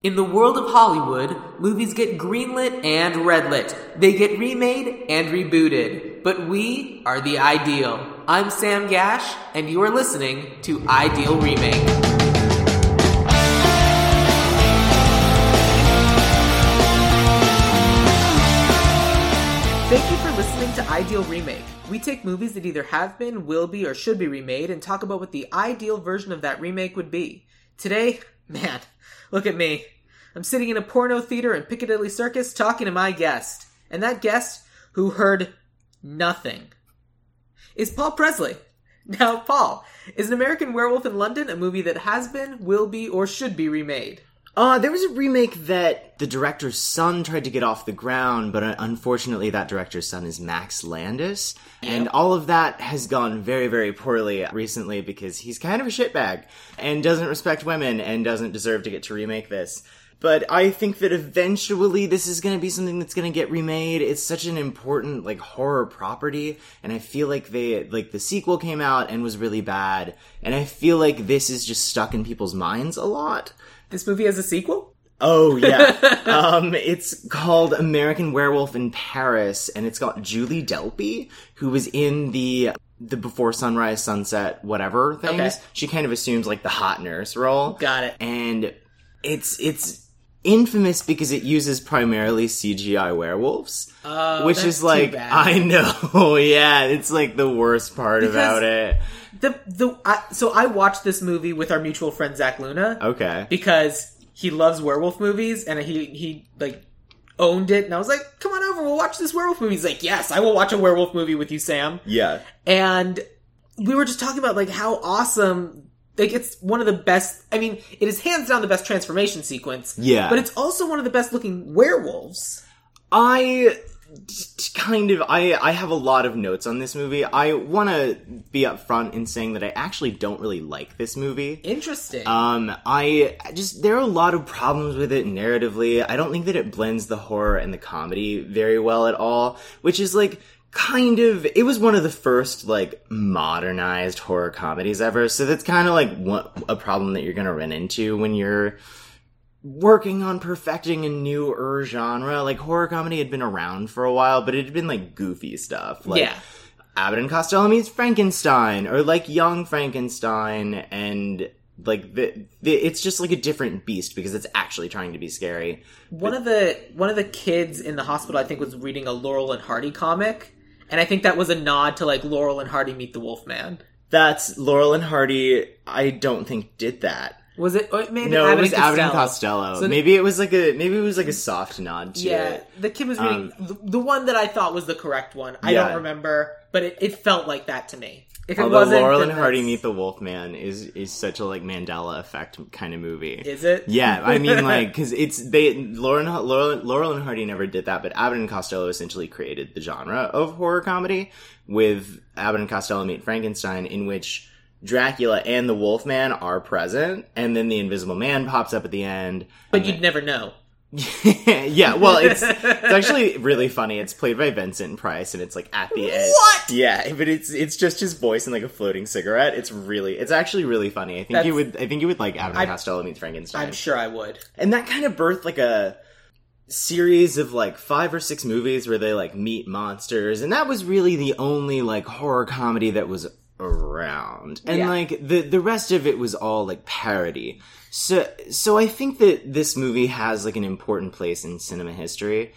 In the world of Hollywood, movies get greenlit and redlit. They get remade and rebooted. But we are the ideal. I'm Sam Gash, and you are listening to Ideal Remake. Thank you for listening to Ideal Remake. We take movies that either have been, will be, or should be remade and talk about what the ideal version of that remake would be. Today, man, look at me. I'm sitting in a porno theater in Piccadilly Circus talking to my guest. And that guest, who heard nothing, is Paul Presley. Now, Paul, is An American Werewolf in London a movie that has been, will be, or should be remade? Uh, there was a remake that the director's son tried to get off the ground, but uh, unfortunately that director's son is Max Landis. And all of that has gone very, very poorly recently because he's kind of a shitbag and doesn't respect women and doesn't deserve to get to remake this. But I think that eventually this is going to be something that's going to get remade. It's such an important like horror property and I feel like they like the sequel came out and was really bad and I feel like this is just stuck in people's minds a lot. This movie has a sequel? Oh yeah. um, it's called American Werewolf in Paris, and it's got Julie Delpy, who was in the the Before Sunrise, Sunset, whatever things. Okay. She kind of assumes like the hot nurse role. Got it. And it's it's infamous because it uses primarily CGI werewolves. Oh, which that's is like bad. I know, yeah, it's like the worst part Because- about it. The the I, so I watched this movie with our mutual friend Zach Luna Okay. because he loves werewolf movies and he he like owned it and I was like, "Come on over, we'll watch this werewolf movie." He's like, "Yes, I will watch a werewolf movie with you, Sam." Yeah. And we were just talking about like how awesome like it's one of the best I mean, it is hands down the best transformation sequence. Yeah. But it's also one of the best looking werewolves. I kind of I I have a lot of notes on this movie. I want to be upfront in saying that I actually don't really like this movie. Interesting. Um, I just there are a lot of problems with it narratively. I don't think that it blends the horror and the comedy very well at all, which is like kind of it was one of the first like modernized horror comedies ever. So that's kind of like one, a problem that you're going to run into when you're working on perfecting a newer genre. Like horror comedy had been around for a while, but it had been like goofy stuff. Like yeah. Abbott and Costello meets Frankenstein, or like Young Frankenstein, and like the, the it's just like a different beast because it's actually trying to be scary. One of the one of the kids in the hospital, I think, was reading a Laurel and Hardy comic, and I think that was a nod to like Laurel and Hardy meet the Wolfman. That's Laurel and Hardy. I don't think did that. Was it? Or maybe No, it was and Abbott and Costello. So- maybe it was like a maybe it was like a soft nod to Yeah, it. the kid was reading the, the one that I thought was the correct one. I Um, Yeah. don't remember, but it, it felt like that to me. If it Although wasn't, Laurel and Hardy meet the Wolfman is is such a like Mandela effect kind of movie. Is it? Yeah, I mean, like, because it's they Laurel and, Laurel, Laurel and Hardy never did that, but Abbott and Costello essentially created the genre of horror comedy with Abbott and Costello meet Frankenstein, in which Dracula and the Wolfman are present, and then the Invisible Man pops up at the end. but you'd never know. yeah, well, it's it's actually really funny. It's played by Vincent Price, and it's like at the end. What? Yeah, but it's it's just his voice and like a floating cigarette. It's really, it's actually really funny. I think That's- you would, I think you would like I- Costello meets Frankenstein I'm sure I would. and that kind of birthed like a series of like five or six movies where they like meet monsters and that was really the only like horror comedy that was around and Yeah. like the the rest of it was all like parody so so i think that this movie has like an important place in cinema history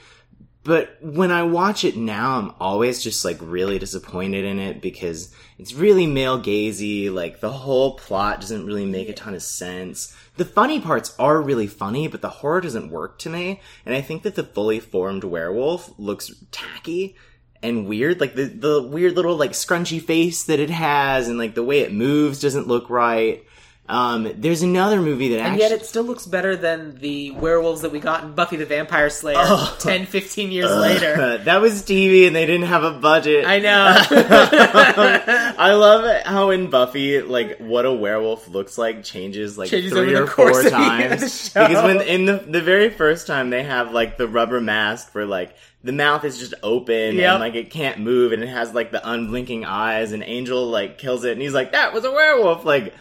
but when I watch it now, I'm always just like really disappointed in it because it's really male gazy. Like the whole plot doesn't really make a ton of sense. The funny parts are really funny, but the horror doesn't work to me. And I think that the fully formed werewolf looks tacky and weird. Like the, the weird little like scrunchy face that it has and like the way it moves doesn't look right. Um, there's another movie that And actually. yet it still looks better than the werewolves that we got in Buffy the Vampire Slayer Oh. 10, 15 years later. that was TV and they didn't have a budget. I know. I love how in Buffy, like what a werewolf looks like changes like Changes three or four times. because when in the the very first time they have like the rubber mask for like the mouth is just open Yep. and like it can't move and it has like the unblinking eyes and Angel like kills it and he's like that was a werewolf like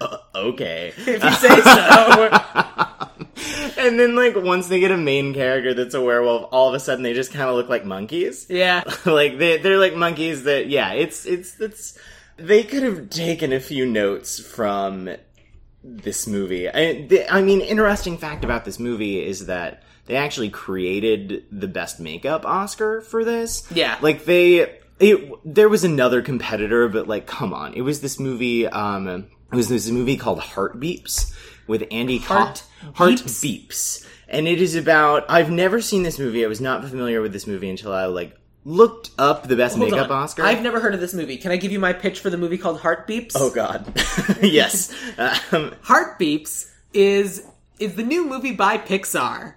uh, okay. If you say so. and then like once they get a main character that's a werewolf, all of a sudden they just kind of look like monkeys. yeah. like they they're like monkeys that yeah, it's it's it's they could have taken a few notes from this movie. I, the, I mean, interesting fact about this movie is that they actually created the best makeup Oscar for this. Yeah. like they. It, there was another competitor, but like, come on! It was this movie. Um, it was this movie called Heart Beeps with Andy Heart Heart, Heart Beeps? And it is about. I've never seen this movie. I was not familiar with this movie until I like looked up the best Hold makeup on. Oscar. I've never heard of this movie. Can I give you my pitch for the movie called Heart Beeps? Oh God, yes. Um, Heart Beeps is is the new movie by Pixar.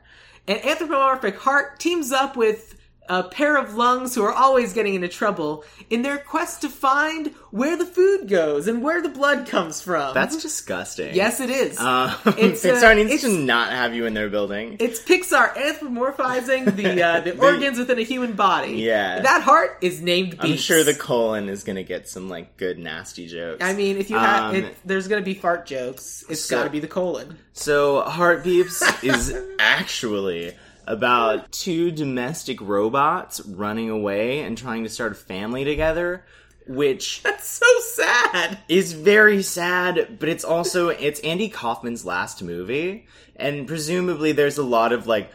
An anthropomorphic heart teams up with a pair of lungs who are always getting into trouble in their quest to find where the food goes and where the blood comes from. that's disgusting. yes, it is. Um, It's, uh, Pixar needs it's- to not have you in their building. It's Pixar anthropomorphizing the uh, the organs within a human body. Yeah. that heart is named. Beeps. I'm sure the colon is gonna get some like good nasty jokes. I mean, if you have, Um, it, there's gonna be fart jokes. It's so- got to be the colon. So Heart Beeps is actually about two domestic robots running away and trying to start a family together, which That's so sad. is very sad, but it's also it's Andy Kaufman's last movie, and presumably there's a lot of like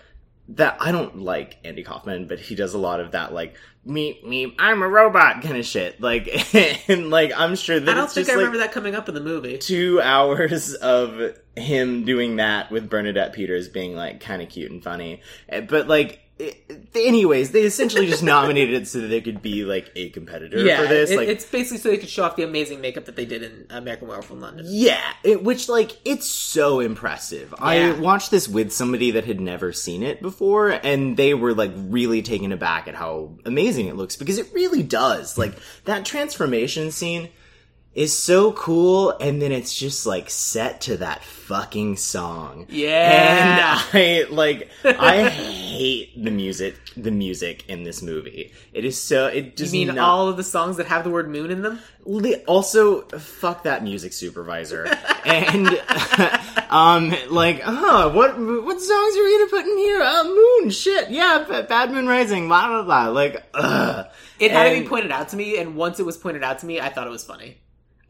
that I don't like Andy Kaufman, but he does a lot of that like me me I'm a robot kind of shit. Like and like I'm sure that I don't it's think just I like remember that coming up in the movie. two hours of him doing that with Bernadette Peters being like kind of cute and funny. Eh, But like, it, anyways, they essentially just nominated it so that they could be like a competitor Yeah, for this. it- like, it's basically so they could show off the amazing makeup that they did in American Werewolf in London. yeah, it, which like it's so impressive. I watched this with somebody that had never seen it before, and they were like really taken aback at how amazing it looks because it really does. Like that transformation scene is so cool, and then it's just like set to that fucking song. Yeah. and I like I hate the music. The music in this movie, it is so. It You does mean not, all of the songs that have the word moon in them? Also fuck that music supervisor and um like uh what what songs are we gonna put in here uh moon shit yeah bad moon rising blah blah blah like uh It had to be pointed out to me, and once it was pointed out to me, I thought it was funny.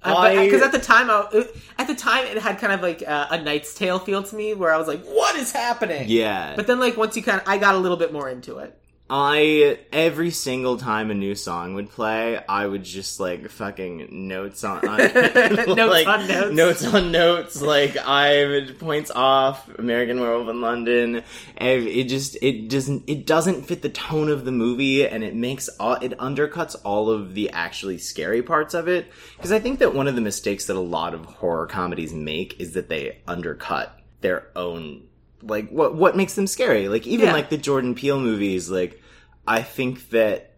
Uh, I- Because uh, at the time, I, it- at the time, it had kind of like a, a Knight's Tale feel to me, where I was like, "What is happening?" yeah But then, like once you kind of, I got a little bit more into it. I every single time a new song would play, I would just like fucking notes on, on Notes on notes. notes on notes. Like I would points off American Werewolf in London. It just it doesn't it doesn't fit the tone of the movie, and it makes all it undercuts all of the actually scary parts of it. Because I think that one of the mistakes that a lot of horror comedies make is that they undercut their own like what what makes them scary like even Yeah. like the jordan peele movies like i think that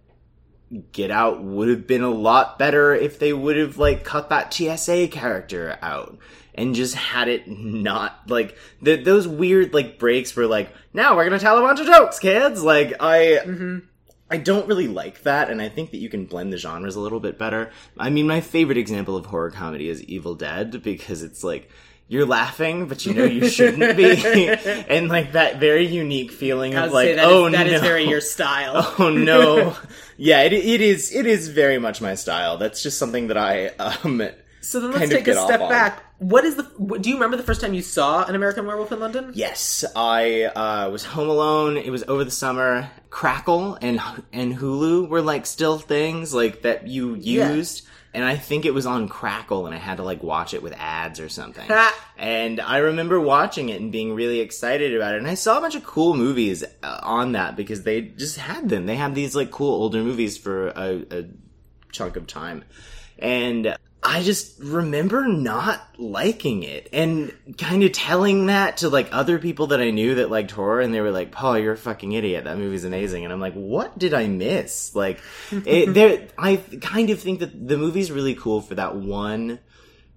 get out would have been a lot better if they would have like cut that tsa character out and just had it not like the, those weird like breaks where like now we're gonna tell a bunch of jokes kids like i mm-hmm. I don't really like that, and I think that you can blend the genres a little bit better. I mean, my favorite example of horror comedy is Evil Dead because it's like you're laughing, but you know you shouldn't be, and like that very unique feeling of like, that is- oh that no, is very your style. oh no, yeah, it, it is. It is very much my style. That's just something that I um. So then let's take a step on. back. What is the? what- Do you remember the first time you saw an American Werewolf in London? Yes, I uh, was home alone. It was over the summer. Crackle and and Hulu were like still things like that you Yeah. And I think it was on Crackle, and I had to like watch it with ads or something. And I remember watching it and being really excited about it. And I saw a bunch of cool movies uh, on that because they just had them. They had these like cool older movies for a, a chunk of time, and I just remember not liking it and kind of telling that to like other people that I knew that liked horror and they were like, Paul, you're a fucking idiot. That movie's amazing. And I'm like, what did I miss? Like, it, there, I kind of think that the movie's really cool for that one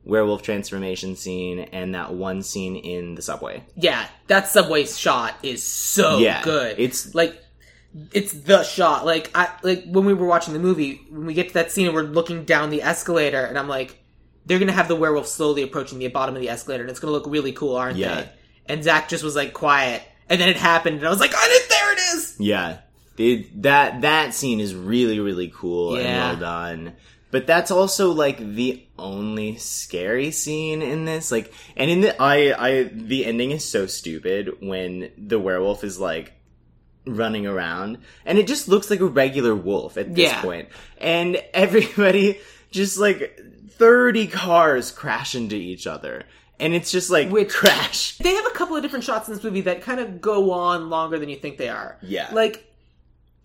werewolf transformation scene and that one scene in the subway. Yeah, that subway shot is so Yeah, good. it's- like it's the shot. Like I like when we were watching the movie, when we get to that scene and we're looking down the escalator, and I'm like, they're gonna have the werewolf slowly approaching the bottom of the escalator, and it's gonna look really cool, aren't Yeah. they? And Zach just was like quiet, and then it happened, and I was like, oh, it- there it is. Yeah, it, that that scene is really really cool and Yeah. well done. But that's also like the only scary scene in this. Like, and in the I I the ending is so stupid when the werewolf is like running around and it just looks like a regular wolf at this Yeah. point. and everybody just like 30 cars crash into each other and it's just like Which- crash They have a couple of different shots in this movie that kind of go on longer than you think they are. Yeah. Like,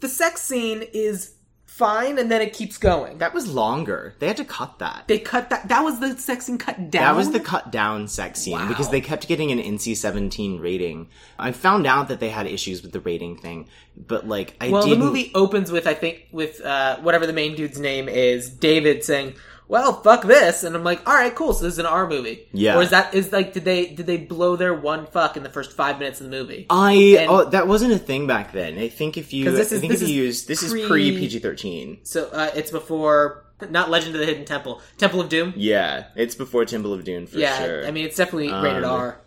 the sex scene is fine, and then it keeps going. that was longer they had to cut that They cut that. That was the sex scene cut down. That was the cut down sex scene Wow. because they kept getting an NC-17 rating. I found out that they had issues with the rating thing, but like I Well, didn't. the movie opens with I think with uh, whatever the main dude's name is, David saying, "Well, fuck this," and I'm like, "All right, cool. So this is an R movie." Yeah. Or is that is like did they did they blow their one fuck in the first five minutes of the movie? I and- oh that wasn't a thing back then. I think if you this is- I think this if you use this is pre- pre PG-13. So uh, it's before not Legend of the Hidden Temple, Temple of Doom. Yeah, it's before Temple of Doom for yeah, sure. I mean it's definitely rated Um, R.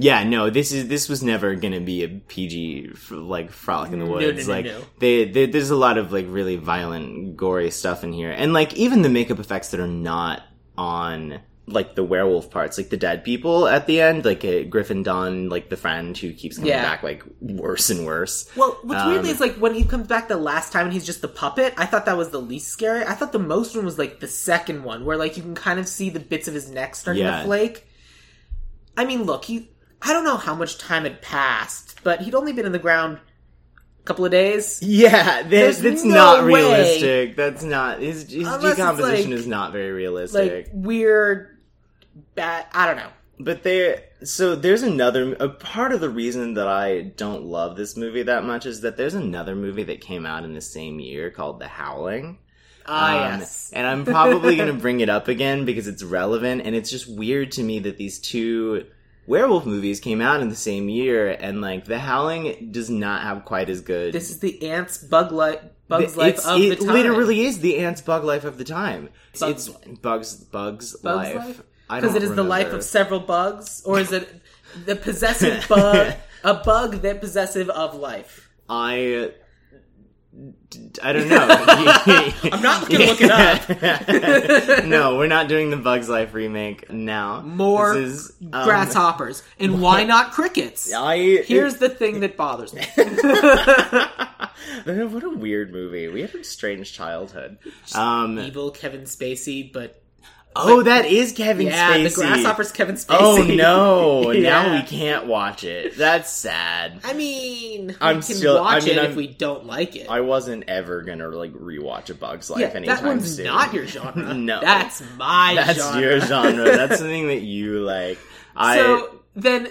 Yeah, no, this is this was never gonna be a PG like frolic in the woods. no, no, like no. They, they, there's a lot of like really violent, gory stuff in here, and like even the makeup effects that are not on like the werewolf parts, like the dead people at the end, like uh, Griffin Dunne, like the friend who keeps coming Yeah. back like worse and worse. Well, what's Um, weird is like when he comes back the last time and he's just the puppet. I thought that was the least scary. I thought the most one was like the second one, where like you can kind of see the bits of his neck starting Yeah. to flake. I mean, look, he. I don't know how much time had passed, but he'd only been in the ground a couple of days. Yeah, There's that's, that's no not way. realistic. That's not his, his Unless decomposition like- is not very realistic. Like weird, bad. I don't know. But there, so there's another a part of the reason that I don't love this movie that much is that there's another movie that came out in the same year called The Howling. Ah, Um, yes. And I'm probably going to bring it up again because it's relevant, and it's just weird to me that these two werewolf movies came out in the same year, and like The Howling does not have quite as good. This is the ants' bug life, bugs It- life of it the time. literally is the ants bug life of the time. It's, Bugs it's bugs bugs, bugs life. life because it is the life of several bugs, or is it the possessive bug, a bug that possessive of life? I I don't know. I'm not gonna look it up. no, we're not doing the Bugs Life remake now. More This is, um, grasshoppers, and why not crickets? I Here's the thing that bothers me. what a weird movie. We had a strange childhood. Um, Evil Kevin Spacey, but oh, that is Kevin yeah, Spacey. the grasshoppers Kevin Spacey. Oh no! Yeah. Now we can't watch it. That's sad. I mean, I'm we can still- I mean, it I'm- if we don't like it. I wasn't ever gonna like rewatch a Bug's Life yeah, anytime that one's soon. not your genre. No. that's my That's genre. your genre. That's something that you like. I so then,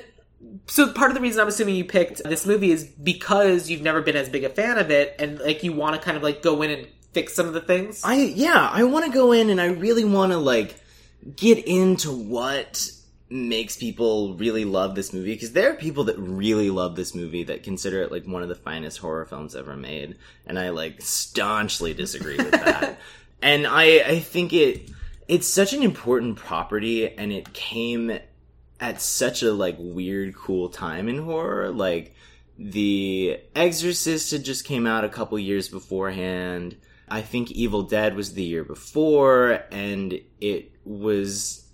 so part of the reason I'm assuming you picked this movie is because you've never been as big a fan of it, and like you want to kind of like go in and fix some of the things. I yeah, I want to go in and I really want to like get into what makes people really love this movie because there are people that really love this movie that consider it like one of the finest horror films ever made and I like staunchly disagree with that. and I I think it it's such an important property and it came at such a like weird cool time in horror like the exorcist had just came out a couple years beforehand i think evil dead was the year before and it was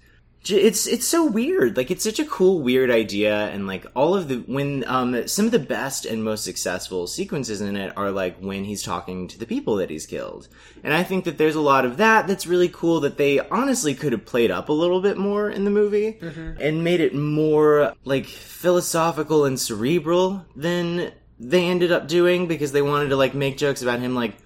it's it's so weird. Like it's such a cool weird idea and like all of the when um some of the best and most successful sequences in it are like when he's talking to the people that he's killed. And i think that there's a lot of that that's really cool that they honestly could have played up a little bit more in the movie and made it more like philosophical and cerebral than they ended up doing because they wanted to like make jokes about him like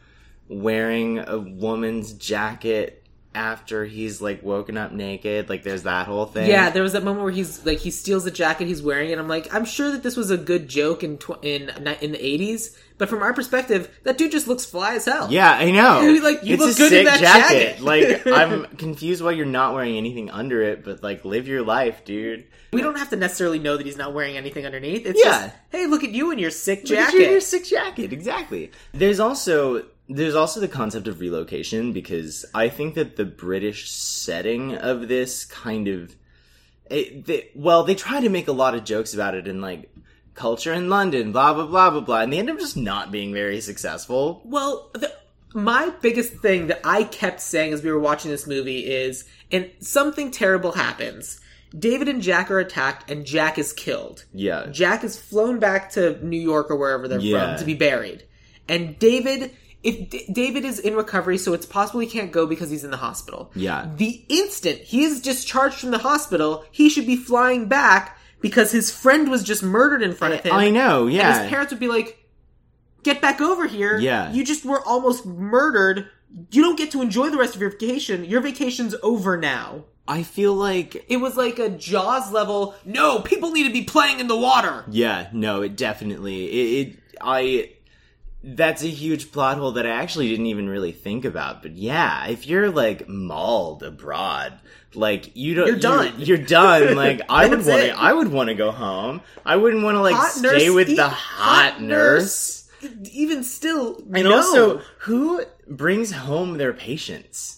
wearing a woman's jacket after he's like woken up naked. Like there's that whole thing. Yeah, there was that moment where he's like he steals the jacket he's wearing, and I'm like, I'm sure that this was a good joke in tw- in in the '80s, but from our perspective, that dude just looks fly as hell. Yeah, I know. Like, you it's look a good in sick that jacket. jacket. like I'm confused why you're not wearing anything under it, but like live your life, dude. we don't have to necessarily know that he's not wearing anything underneath. It's Yeah. just, hey, look at you in your sick jacket. you in your sick jacket, exactly. There's also there's also the concept of relocation because I think that the British setting of this kind of it, they, well, they try to make a lot of jokes about it in like culture in London, blah blah blah blah blah, and they end up just not being very successful. Well, the, my biggest thing that I kept saying as we were watching this movie is, and something terrible happens. David and Jack are attacked, and Jack is killed. Yeah, Jack is flown back to New York or wherever they're Yeah. from to be buried. And David, if D- David is in recovery, so it's possible he can't go because he's in the hospital. Yeah. The instant he is discharged from the hospital, he should be flying back because his friend was just murdered in front of him. I know. And Yeah, his parents would be like, "Get back over here! Yeah. you just were almost murdered. You don't get to enjoy the rest of your vacation. Your vacation's over now." I feel like It was like a Jaws level. No, people need to be playing in the water. Yeah, no, it definitely it, it I that's a huge plot hole that I actually didn't even really think about. But yeah, if you're like mauled abroad, like you don't You're done. You're, done. Like I would want to I would want to go home. I wouldn't want to like Hot stay nurse- with the hot hot, nurse. Even still, And no. also, who brings home their patients?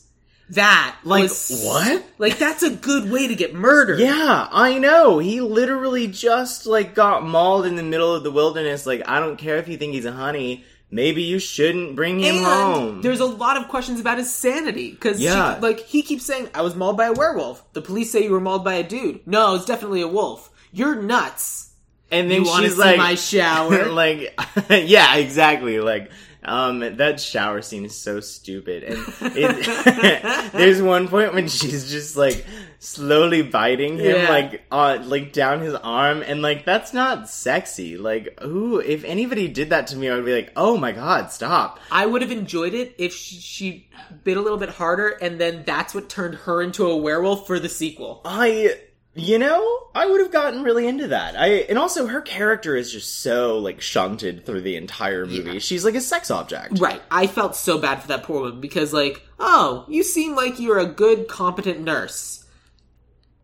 that Like, was- what? Like that's a good way to get murdered. Yeah, I know. He literally just like got mauled in the middle of the wilderness. Like, I don't care if you think he's a honey. Maybe you shouldn't bring him And home. there's a lot of questions about his sanity because, Yeah. like, he keeps saying, "I was mauled by a werewolf." The police say you were mauled by a dude. No, it's definitely a wolf. You're nuts. and then You want to she's see like, my shower? like, yeah, exactly. Like, um, that shower scene is so stupid. And it, there's one point when she's just like slowly biting him, Yeah. like, uh, like down his arm, and like that's not sexy. Like, who? If anybody did that to me, I would be like, oh my god, stop. I would have enjoyed it if she, she bit a little bit harder, and then that's what turned her into a werewolf for the sequel. I, you know, I would have gotten really into that. I and also her character is just so like shunted through the entire movie. She's like a sex object. Right. I felt so bad for that poor woman because, like, oh, you seem like you're a good, competent nurse.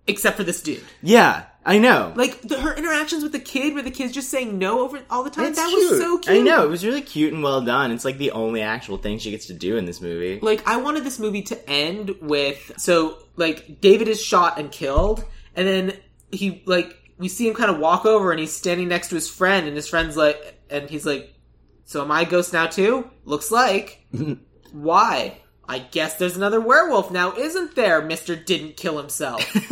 Except for this dude. Yeah, I know. Like, the, her interactions with the kid, where the kid's just saying no over all the time, It's that cute. was so cute. I know it was really cute and well done. It's like the only actual thing she gets to do in this movie. Like, I wanted this movie to end with. So, like, David is shot and killed, and then he, like, we see him kind of walk over and he's standing next to his friend, and his friend's like, and he's like, So am I a ghost now too? Looks like. Why? I guess there's another werewolf now, isn't there? Mister didn't kill himself,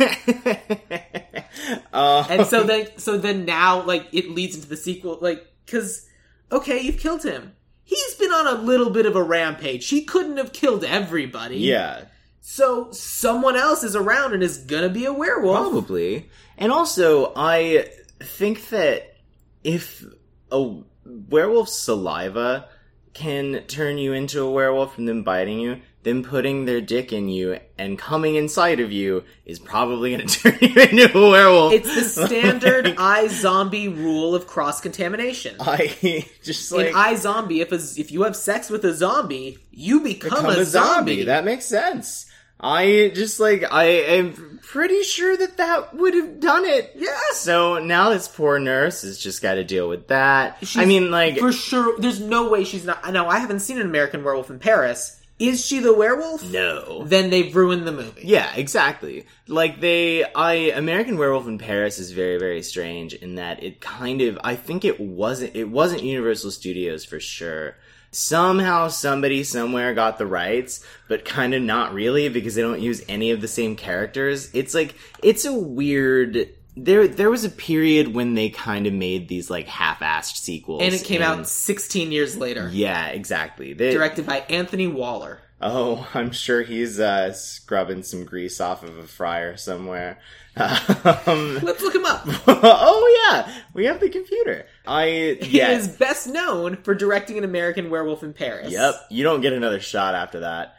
uh, and so then, so then now, like it leads into the sequel, like because okay, you've killed him. He's been on a little bit of a rampage. He couldn't have killed everybody. yeah, So someone else is around and is gonna be a werewolf. probably. And also, I think that if a werewolf's saliva can turn you into a werewolf and then biting you, then putting their dick in you and coming inside of you is probably going to turn you into a werewolf. It's the standard iZombie rule of cross contamination. I just like In iZombie, if a, if you have sex with a zombie, you become, become a, zombie. That makes sense. I just like I am pretty sure that that would have done it. Yeah. So now this poor nurse has just got to deal with that. I mean, like, for sure, there's no way she's not. Now I haven't seen an American Werewolf in Paris. Is she the werewolf? no. Then they've ruined the movie. Yeah, exactly. Like they I American Werewolf in Paris is very very strange in that it kind of I think it wasn't it wasn't Universal Studios for sure. Somehow somebody somewhere got the rights, but kind of not really because they don't use any of the same characters. It's like it's a weird there there was a period when they kind of made these like half-assed sequels And it came and- out 16 years later. Yeah, exactly. They, Directed by Anthony Waller. Oh, I'm sure he's uh, scrubbing some grease off of a fryer somewhere. Um, Let's look him up. oh yeah, we have the computer. I He is best known for directing an American Werewolf in Paris. Yep, you don't get another shot after that.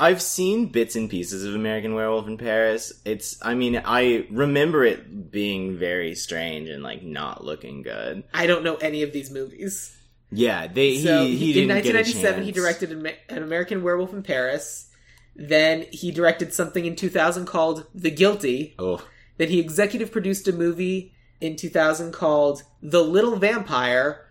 I've seen bits and pieces of American Werewolf in Paris. It's, I mean, I remember it being very strange and like not looking good. I don't know any of these movies. Yeah, they So he, he in didn't get a 1997, he directed an an American Werewolf in Paris. Then he directed something in 2000 called The Guilty. Oh, Then he executive produced a movie in 2000 called The Little Vampire,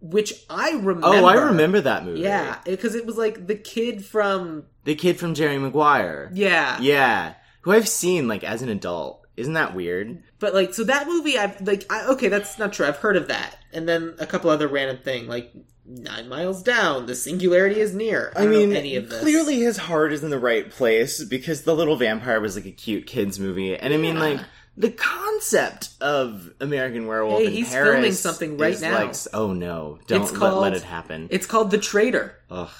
which I remember. Oh, I remember that movie. Yeah, because it was like the kid from The kid from Jerry Maguire. yeah, Yeah. Who I've seen like as an adult. Isn't that weird? But like, so that movie, I've like, I, okay, that's not true. I've heard of that, and then a couple other random thing like Nine Miles Down, The Singularity is Near. I, I mean, any of this. clearly his heart is in the right place because the little vampire was like a cute kids movie, and I mean, Yeah. like the concept of American Werewolf Hey, in he's Paris filming something right now. Like, oh no, don't It's let, called- let it happen. it's called The Traitor. Ugh.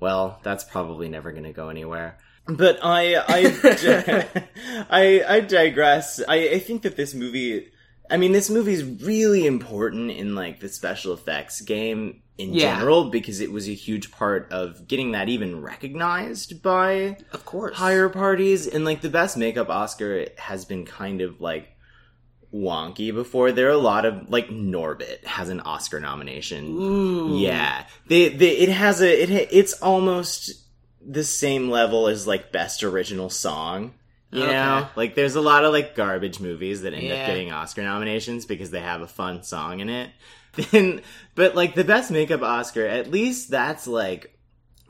Well, that's probably never going to go anywhere. But I, I, I, I digress. I, I think that this movie, I mean, this movie is really important in like the special effects game in Yeah. general because it was a huge part of getting that even recognized by Of course. higher parties. And like the best makeup Oscar has been kind of like wonky before. There are a lot of like Norbit has an Oscar nomination. Ooh. Yeah, they, they it has a it it's almost the same level as like best original song. You Okay. know, like there's a lot of like garbage movies that end Yeah. up getting Oscar nominations because they have a fun song in it. Then, but like the best makeup Oscar, at least that's like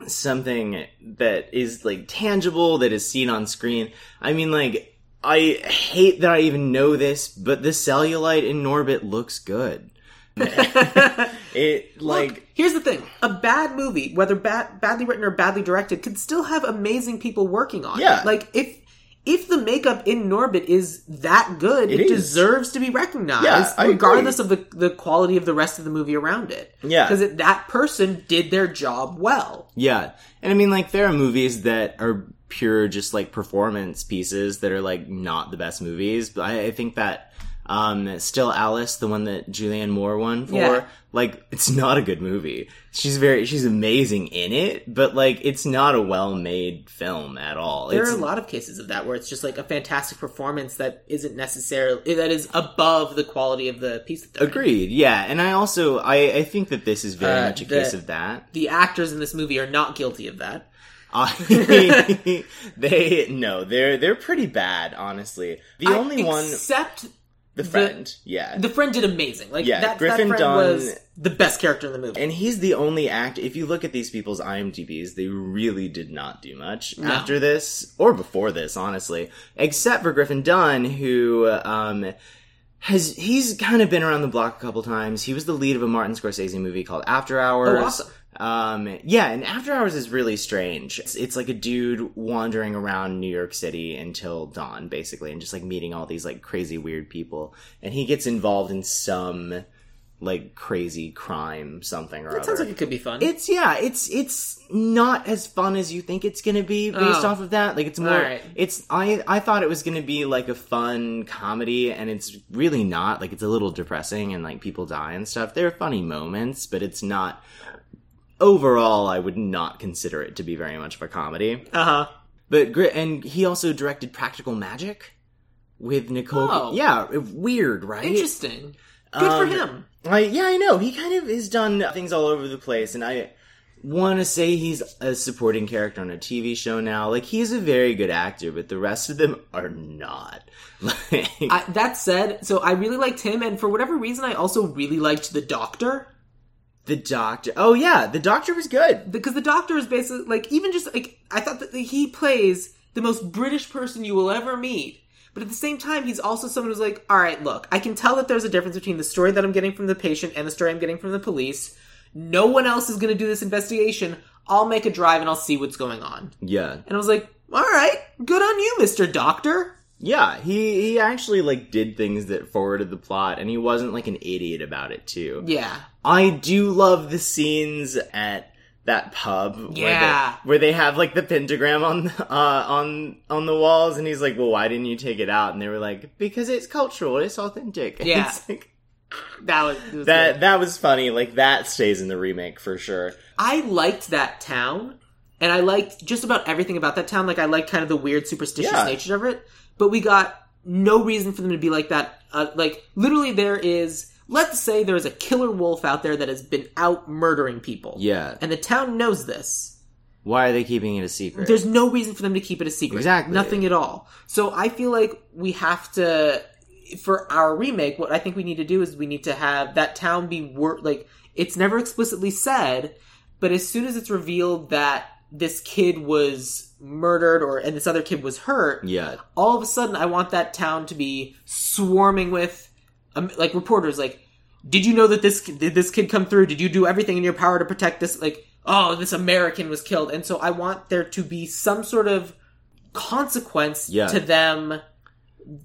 something that is like tangible that is seen on screen. I mean, like I hate that I even know this, but the cellulite in Norbit looks good. It like Look, here's the thing: a bad movie, whether bad, badly written or badly directed, could still have amazing people working on it. Yeah. it. Like if if the makeup in Norbit is that good, It it, deserves to be recognized, Yeah, regardless of the the quality of the rest of the movie around it. Yeah. because that person did their job well. Yeah. And I mean, like, there are movies that are pure, just like performance pieces that are like not the best movies. But I, I think that, um, Still Alice, the one that Julianne Moore won for, Yeah. like, it's not a good movie. She's very, she's amazing in it, but like, it's not a well made film at all. There it's, are a lot of cases of that where it's just like a fantastic performance that isn't necessarily that is above the quality of the piece. That they're in. Agreed, yeah, and I also I, I think that this is very Uh, much a the- case of that. The actors in this movie are not guilty of that. I- they no, they're they're pretty bad, honestly. The I- only one, except the friend, yeah, The friend did amazing. Like Yeah, that, Griffin that friend Dunne- was the best character in the movie. and he's the only act. If you look at these people's IMDb's, they really did not do much No. after this or before this, honestly, except for Griffin Dunne, who um has he's kind of been around the block a couple times. He was the lead of a Martin Scorsese movie called After Hours. Oh, awesome. Um, yeah, and After Hours is really strange. It's, it's like a dude wandering around New York City until dawn, basically, and just like meeting all these like crazy weird people. And he gets involved in some like crazy crime, something or that other. sounds like it could be fun. It's yeah, it's it's not as fun as you think it's gonna be based Oh. off of that. Like it's more Alright. it's I I thought it was gonna be like a fun comedy and it's really not. Like it's a little depressing and like people die and stuff. There are funny moments, but it's not overall I would not consider it to be very much of a comedy. uh huh. But and he also directed Practical Magic with Nicole. Oh. Yeah, weird, right? Interesting. Good Um, for him. I yeah, I know. He kind of has done things all over the place, and I want to say he's a supporting character on a TV show now. Like he's a very good actor, but the rest of them are not. Like, I, that said, so I really liked him, and for whatever reason, I also really liked the Doctor the Doctor. Oh yeah, the Doctor was good. because the Doctor is basically like even just like I thought that he plays the most British person you will ever meet. But at the same time, he's also someone who's like, all right, look, I can tell that there's a difference between the story that I'm getting from the patient and the story I'm getting from the police. No one else is going to do this investigation. I'll make a drive and I'll see what's going on. Yeah, And I was like, all right, good on you, Mr. Doctor. Yeah. He he actually like did things that forwarded the plot, and he wasn't like an idiot about it too. Yeah. I do love the scenes at that pub where, Yeah. they, where they have like the pentagram on uh, on on the walls, and he's like, "Well, why didn't you take it out?" And they were like, "Because it's cultural, it's authentic." And Yeah. it's like, That was, was that good. that was funny. Like that stays in the remake for sure. I liked that town, and I liked just about everything about that town. Like, I liked kind of the weird, superstitious Yeah. nature of it. But we got no reason for them to be like that. Uh, like, literally, there is. Let's say there is a killer wolf out there that has been out murdering people. Yeah. And the town knows this. Why are they keeping it a secret? There's no reason for them to keep it a secret. Exactly. Nothing at all. So I feel like we have to for our remake, what I think we need to do is we need to have that town be wor- like it's never explicitly said, but as soon as it's revealed that this kid was murdered or and this other kid was hurt, Yeah. all of a sudden I want that town to be swarming with um, like reporters like did you know that this did this kid come through did you do everything in your power to protect this like oh this American was killed and so I want there to be some sort of consequence Yeah. to them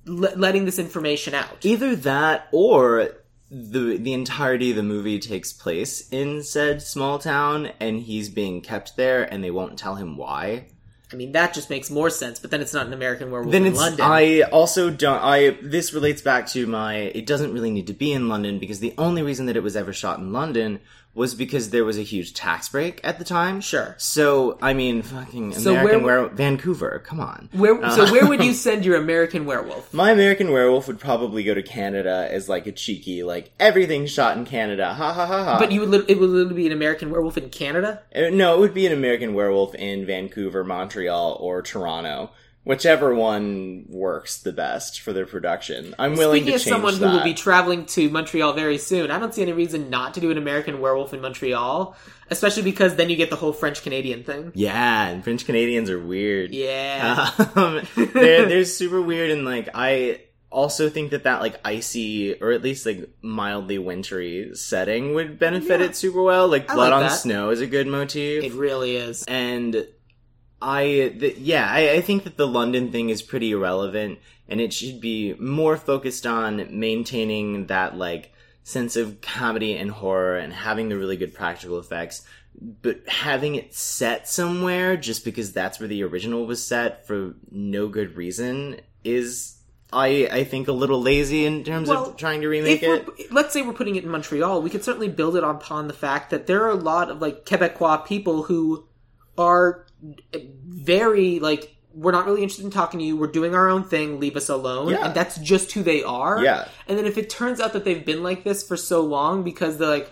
le- letting this information out Either that or the the entirety of the movie takes place in said small town and he's being kept there and they won't tell him why. I mean that just makes more sense but then it's not an American werewolf Then in it's London. I also don't I this relates back to my it doesn't really need to be in London because the only reason that it was ever shot in London was because there was a huge tax break at the time. Sure. So I mean fucking So American where- were Vancouver, come on. where Uh, so where would you send your American werewolf My American Werewolf would probably go to Canada as like a cheeky, like everything's shot in Canada. Ha ha ha ha. but you would lit- it would literally be an American werewolf in Canada Uh, no, it would be an American Werewolf in Vancouver, Montreal, or Toronto, whichever one works the best for their production. I'm willing Speaking to change someone that. who will be traveling to Montreal very soon, I don't see any reason not to do an American Werewolf in Montreal, especially because then you get the whole French Canadian thing. yeah, and French Canadians are weird. Yeah. um, they're they're super weird, and like I also think that that like icy or at least like mildly wintry setting would benefit Yeah. it super well. Like I blood like on that. snow is a good motif. it really is. and I, th- yeah, I, I think that the London thing is pretty irrelevant, and it should be more focused on maintaining that like sense of comedy and horror and having the really good practical effects, but having it set somewhere just because that's where the original was set for no good reason is. I, I think a little lazy in terms Well, of trying to remake it. let's say we're putting it in Montreal, we could certainly build it upon the fact that there are a lot of like Quebecois people who are very like we're not really interested in talking to you. We're doing our own thing. Leave us alone. Yeah. And that's just who they are. Yeah. And then if it turns out that they've been like this for so long because they're like,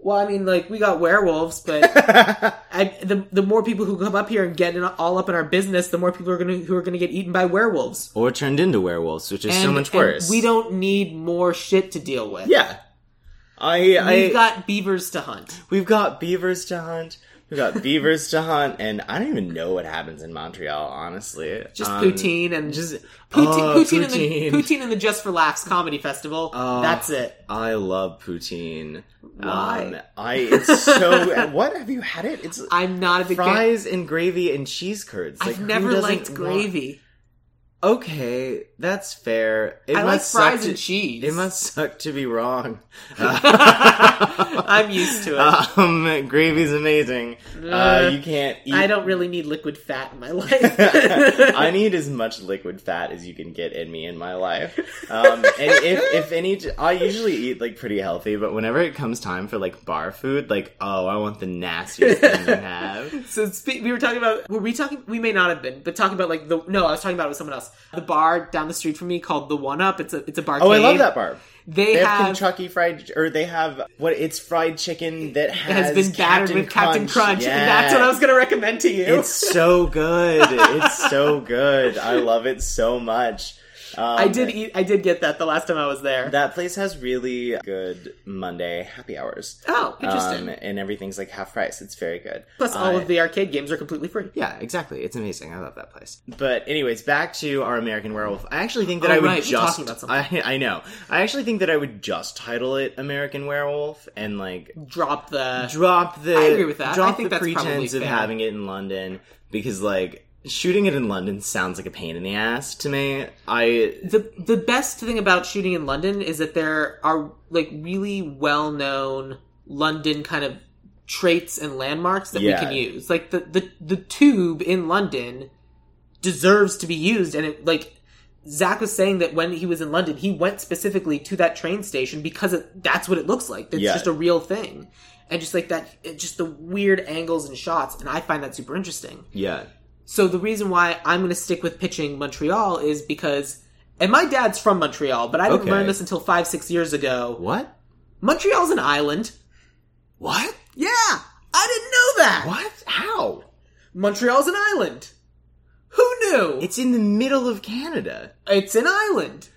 well, I mean, like we got werewolves, but I, the the more people who come up here and get in, all up in our business, the more people are gonna who are gonna get eaten by werewolves. or turned into werewolves, which is so And- much and worse. we don't need more shit to deal with. Yeah. I, We've I, got beavers to hunt. We've got beavers to hunt. We've got beavers to hunt, and I don't even know what happens in Montreal, honestly. Just Um, poutine and Just poutine, oh, poutine, And the, poutine. poutine and the Just for Laughs comedy festival. Oh. That's it. I love poutine. Why? Um, I it's so. what have you had it? It's I'm not a big fan. fries and gravy and cheese curds. Like, I've never liked want- gravy. Okay, that's fair. It I like must suck fries to- and cheese. It must suck to be wrong. I'm used to it. Um, gravy's amazing. Uh, you can't eat I don't really need liquid fat in my life. I need as much liquid fat as you can get in me in my life. Um, and if, if any, I usually eat like pretty healthy, but whenever it comes time for like bar food, like, oh, I want the nastiest thing you have. So we were talking about. Were we talking? We may not have been, but talking about like the. No, I was talking about it with someone else. The bar down the street from me called the One Up. It's a it's a bar. Oh, I love that bar. They, They have, have. Kentucky fried, or they have what? It's fried chicken that has, has been battered Captain with Captain Crunch, Yeah. and that's what I was going to recommend to you. It's so good. It's so good. I love it so much. Um, I did eat. I did get that the last time I was there. That place has really good Monday happy hours. oh, interesting. Um, and everything's like half price. It's very good. Plus, all Uh, of the arcade games are completely free. Yeah, exactly. It's amazing. I love that place. But anyways, back to our American Werewolf. I actually think that Oh, I would right, just talking about something. I, I know. I actually think that I would just title it American Werewolf and like Drop the. drop the I agree with that. drop I think the that's probably pretense of having it in London because like shooting it in London sounds like a pain in the ass to me. I the the best thing about shooting in London is that there are like really well known London kind of traits and landmarks that Yeah. we can use. Like the, the the tube in London deserves to be used, and it like Zach was saying that when he was in London, he went specifically to that train station because it, that's what it looks like. It's Yeah. just a real thing, and just like that, it, just the weird angles and shots, and I find that super interesting. yeah. So the reason why I'm going to stick with pitching Montreal is because, and my dad's from Montreal, but I didn't Okay. learn this until five, six years ago. What? Montreal's an island. What? Yeah, I didn't know that. What? How? Montreal's an island. Who knew? It's in the middle of Canada. It's an island.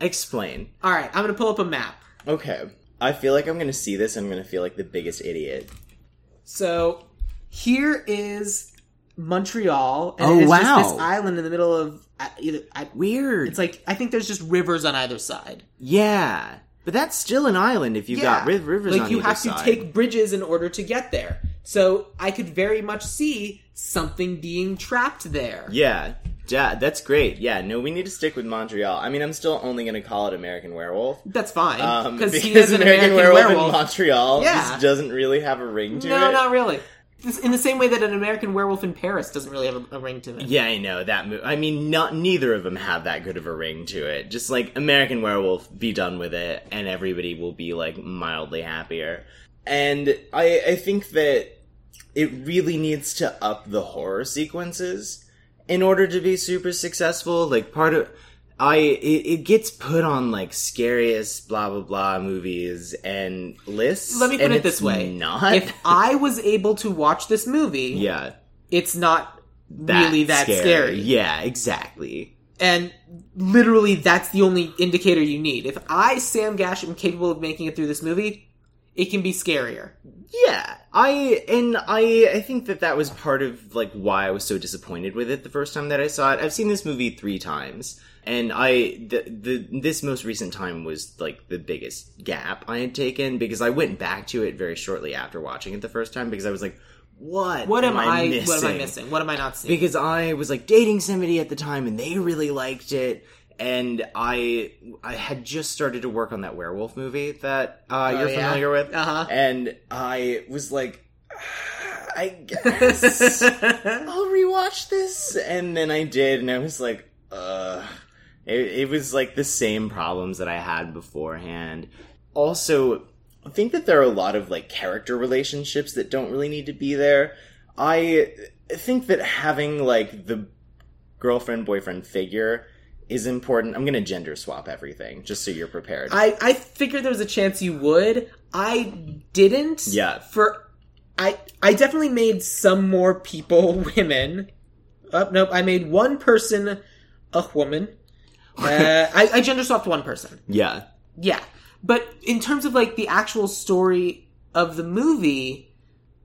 Explain. All right, I'm gonna pull up a map. Okay. I feel like I'm gonna see this. I'm gonna feel like the biggest idiot. So here is Montreal, and Oh, it is wow. just this island in the middle of uh, either. I, Weird. it's like I think there's just rivers on either side. yeah, but that's still an island if you've got riv- rivers like on you have side. to take bridges in order to get there. So I could very much see something being trapped there. Yeah, yeah, that's great. Yeah, no, we need to stick with Montreal. I mean, I'm still only gonna call it American Werewolf. That's fine Um, because he is an American, werewolf. in Montreal Yeah. just doesn't really have a ring to no, it. No, not really. In the same way that an American werewolf in Paris doesn't really have a, a ring to it. Yeah, I know that. I mean, not neither of them have that good of a ring to it. Just like American Werewolf, be done with it, and everybody will be like mildly happier. And I, I think that it really needs to up the horror sequences in order to be super successful. Like part of, I it, it gets put on like scariest blah blah blah movies and lists. Let me put and it it's this way: not if I was able to watch this movie, yeah it's not that really that scary. Yeah, exactly. And literally, that's the only indicator you need. If I, Sam Gash, am capable of making it through this movie, it can be scarier. Yeah, I and I I think that that was part of like why I was so disappointed with it the first time that I saw it. I've seen this movie 3 times and I the, the this most recent time was like the biggest gap I had taken because I went back to it very shortly after watching it the first time because I was like what What am, I? missing? What am I missing? What am I not seeing? because I was like dating somebody at the time and they really liked it and I I had just started to work on that werewolf movie that uh, you're Oh, yeah? familiar with Uh-huh. and I was like I guess I'll rewatch this and then I did and I was like uh it, it was like the same problems that I had beforehand also I think that there are a lot of like character relationships that don't really need to be there. I think that having like the girlfriend boyfriend figure is important. I'm gonna gender swap everything just so you're prepared. I, I figured there was a chance you would. I didn't. Yeah. For I I definitely made some more people women. Oh, nope. I made one person a woman. Uh, I, I gender swapped one person. yeah, Yeah. But in terms of like the actual story of the movie,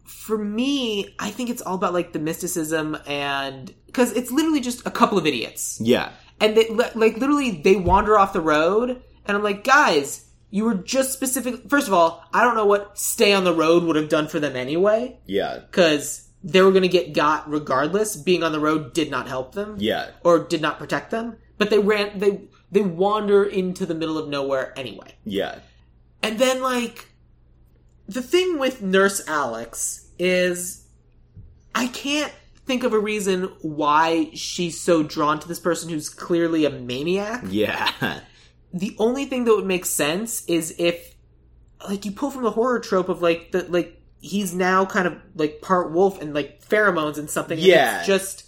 for me, I think it's all about like the mysticism and because it's literally just a couple of idiots, yeah, and they like literally they wander off the road, and I'm like, guys, you were just specific. First of all, I don't know what stay on the road would have done for them anyway, yeah, because they were going to get got regardless. Being on the road did not help them yeah. or did not protect them. But they ran they they wander into the middle of nowhere anyway. Yeah. And then like the thing with Nurse Alex is I can't think of a reason why she's so drawn to this person who's clearly a maniac. Yeah. The only thing that would make sense is if like you pull from the horror trope of like the like he's now kind of like part wolf and like pheromones and something. and Yeah. it's just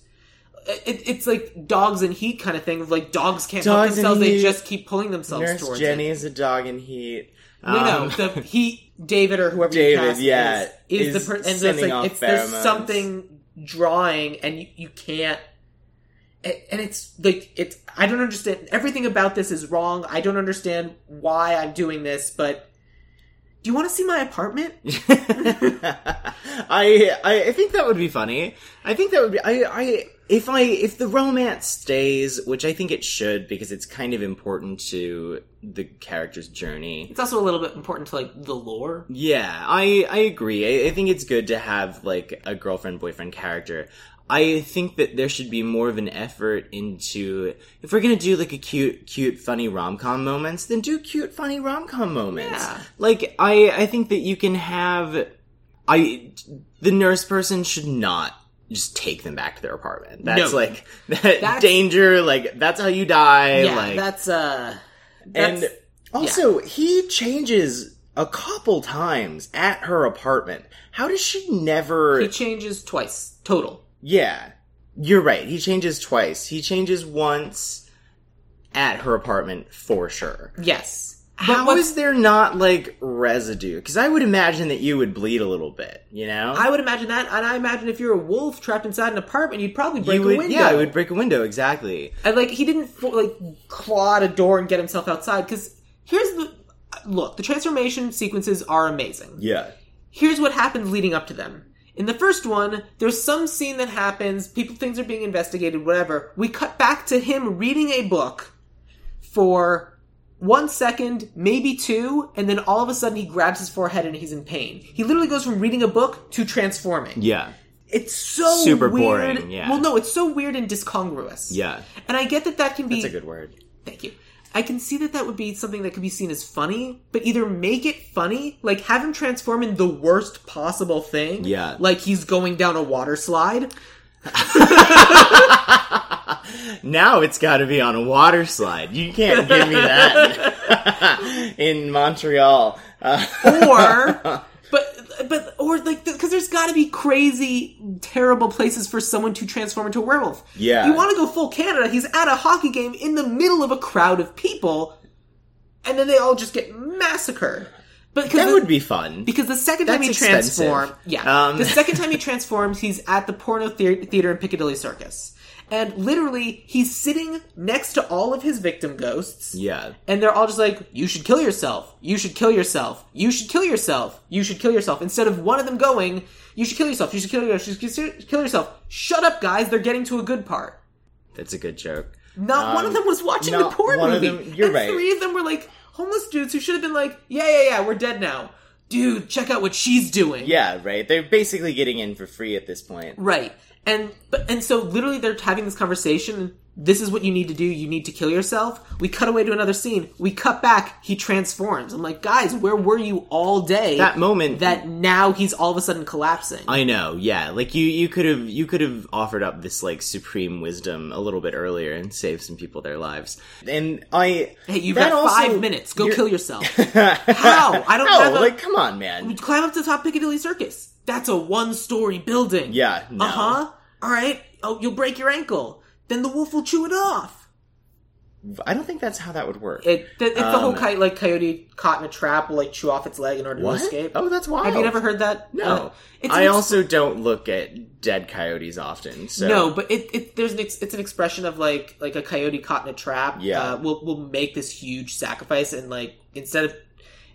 it, it's like dogs in heat kind of thing. of, Like dogs can't Dogs help themselves; they heat. just keep pulling themselves Nurse towards Jenny it. is a dog in heat. No, no, Um, the he David or whoever you David, cast yeah, is, is, is the per- and it's sending like off it's there's something drawing and you, you can't and and it's like it's I don't understand everything about this is wrong. I don't understand why I'm doing this, but do you want to see my apartment? I, I I think that would be funny. I think that would be I I if I if the romance stays, which I think it should because it's kind of important to the character's journey. It's also a little bit important to like the lore. Yeah, I I agree. I, I think it's good to have like a girlfriend boyfriend character. I think that there should be more of an effort into if we're gonna do like a cute, cute, funny rom com moments, then do cute, funny rom com moments. Yeah. Like I I think that you can have I the nurse person should not just take them back to their apartment. That's No. like that That's- danger. Like that's how you die. yeah, like that's uh and that's, also, he changes a couple times at her apartment. How does she never? he changes twice total. yeah, you're right. He changes twice. He changes once at her apartment for sure. Yes. How what's- there not like residue? Because I would imagine that you would bleed a little bit. You know, I would imagine that, and I imagine if you're a wolf trapped inside an apartment, you'd probably break you would, a window. yeah, it would break a window exactly. And like he didn't fo- like claw at a door and get himself outside. Because here's the look: the transformation sequences are amazing. Yeah, Here's what happens leading up to them. In the first one, there's some scene that happens. People things are being investigated. Whatever. We cut back to him reading a book for one second, maybe two, and then all of a sudden he grabs his forehead and he's in pain. He literally goes from reading a book to transforming. yeah, It's so Super weird. boring, yeah. Well, no, it's so weird and discongruous. yeah. And I get that that can be That's a good word. Thank you. I can see that that would be something that could be seen as funny, but either make it funny, like have him transform in the worst possible thing, Yeah. like he's going down a water slide. Now it's got to be on a water slide. You can't give me that in Montreal. Uh, or but but or like because there's got to be crazy terrible places for someone to transform into a werewolf Yeah. you want to go full canada he's at a hockey game in the middle of a crowd of people and then they all just get massacred but that the- would be fun. because the second time he transforms yeah Um, the second time he transforms he's at the porno theater in piccadilly circus and literally he's sitting next to all of his victim ghosts yeah, and they're all just like, "You should kill yourself. You should kill yourself. You should kill yourself. You should kill yourself." Instead of one of them going, "You should kill yourself. You should kill yourself. You should kill yourself." Shut up, guys. They're getting to a good part. that's a good joke. Not one of um, them was watching the porn one of movie. them- you're and right. Three of them were like homeless dudes who should have been like, "Yeah, yeah, yeah. We're dead now." Dude, check out what she's doing. Yeah, right. They're basically getting in for free at this point. Right. And but and so literally they're having this conversation. This is what you need to do. You need to kill yourself. We cut away to another scene. We cut back. He transforms. I'm like, guys, where were you all day? That moment- That now he's all of a sudden collapsing. I know, yeah. Like you, you could have, you could have offered up this like supreme wisdom a little bit earlier and saved some people their lives. And I, hey, you've got also- five minutes. Go you're- kill yourself. How? I don't a- like come on, man. Climb up to the top Piccadilly Circus. That's a one-story building. Yeah, no. Uh huh. All right. Oh, you'll break your ankle. Then the wolf will chew it off. I don't think that's how that would work. It, th- it's the whole Um, coyote, like coyote caught in a trap will like chew off its leg in order what? to escape. Oh, that's wild. Have you never heard that? No. Uh, I ex- also don't look at dead coyotes often. So no, but it, it there's an ex- it's an expression of like like a coyote caught in a trap. Yeah. uh, will will make this huge sacrifice and like instead of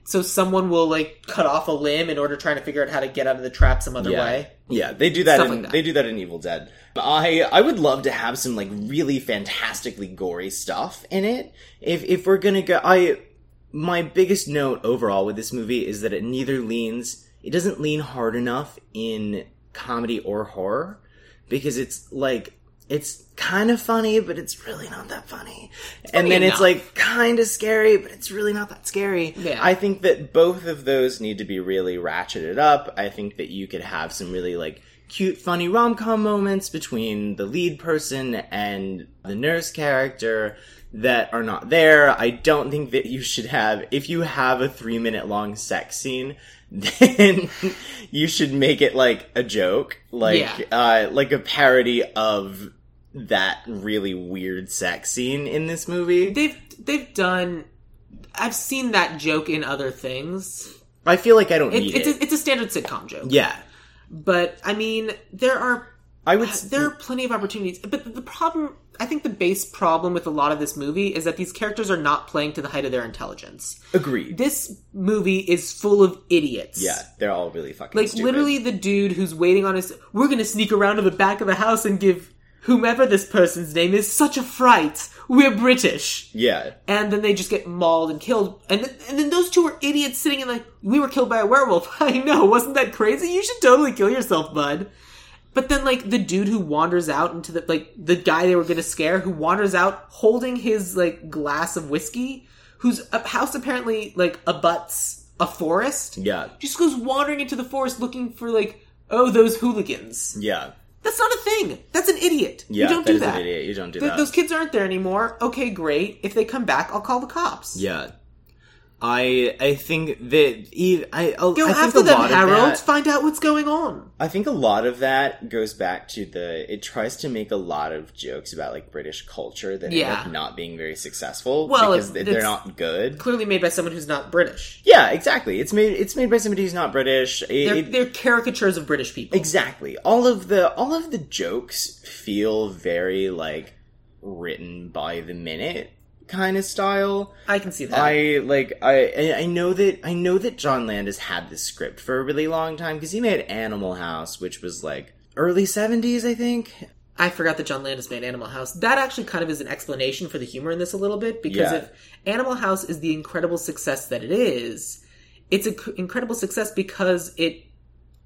so someone will like cut off a limb in order trying to figure out how to get out of the trap some other yeah. way. Yeah, they do that. Stuff In, like that. They do that in Evil Dead. I I would love to have some like really fantastically gory stuff in it. If if we're gonna go, I my biggest note overall with this movie is that it neither leans. It doesn't lean hard enough in comedy or horror because it's like it's kind of funny, but it's really not that funny. and funny then it's like kind of scary, but it's really not that scary. Yeah. I think that both of those need to be really ratcheted up. I think that you could have some really like cute, funny rom com moments between the lead person and the nurse character that are not there. I don't think that you should have, if you have a three minute long sex scene, then you should make it like a joke, like, Yeah. uh, like a parody of that really weird sex scene in this movie. They've they've done. I've seen that joke in other things. I feel like I don't It, need it's it. a, it's a standard sitcom joke. yeah. But I mean, there are I would. there are plenty of opportunities. But the problem, I think, the base problem with a lot of this movie is that these characters are not playing to the height of their intelligence. Agreed. This movie is full of idiots. Yeah, they're all really fucking like stupid. literally the dude who's waiting on us. We're gonna sneak around to the back of the house and give whomever this person's name is such a fright. We're British. Yeah, and then they just get mauled and killed. And then, and then those two are idiots sitting in like, we were killed by a werewolf. I know, wasn't that crazy? You should totally kill yourself, bud. But then like the dude who wanders out into the like the guy they were gonna scare who wanders out holding his like glass of whiskey, whose uh, house apparently like abuts a forest, yeah, just goes wandering into the forest looking for like oh those hooligans. yeah, That's not a thing. That's an idiot. yeah. you don't that do is that. an idiot. You don't do Th- that. those kids aren't there anymore. Okay, great. If they come back, I'll call the cops. Yeah. I I think that e- I I'll- Go I think after a them, Harold. that- Find out what's going on. I think a lot of that goes back to the. It tries to make a lot of jokes about like British culture that Yeah. end up not being very successful Well, because it- they- it's- they're not good. Clearly made by someone who's not British. Yeah, exactly. It's made. It's made by somebody who's not British. It- They're, it- they're caricatures of British people. exactly. All of the all of the jokes feel very like written by the minute kind of style. I can see that. I like I I- know that I know that John Landis had this script for a really long time because he made Animal House, which was like early seventies, I think. I forgot that John Landis made Animal House. That actually kind of is an explanation for the humor in this a little bit because Yeah. if Animal House is the incredible success that it is, it's an incredible success because it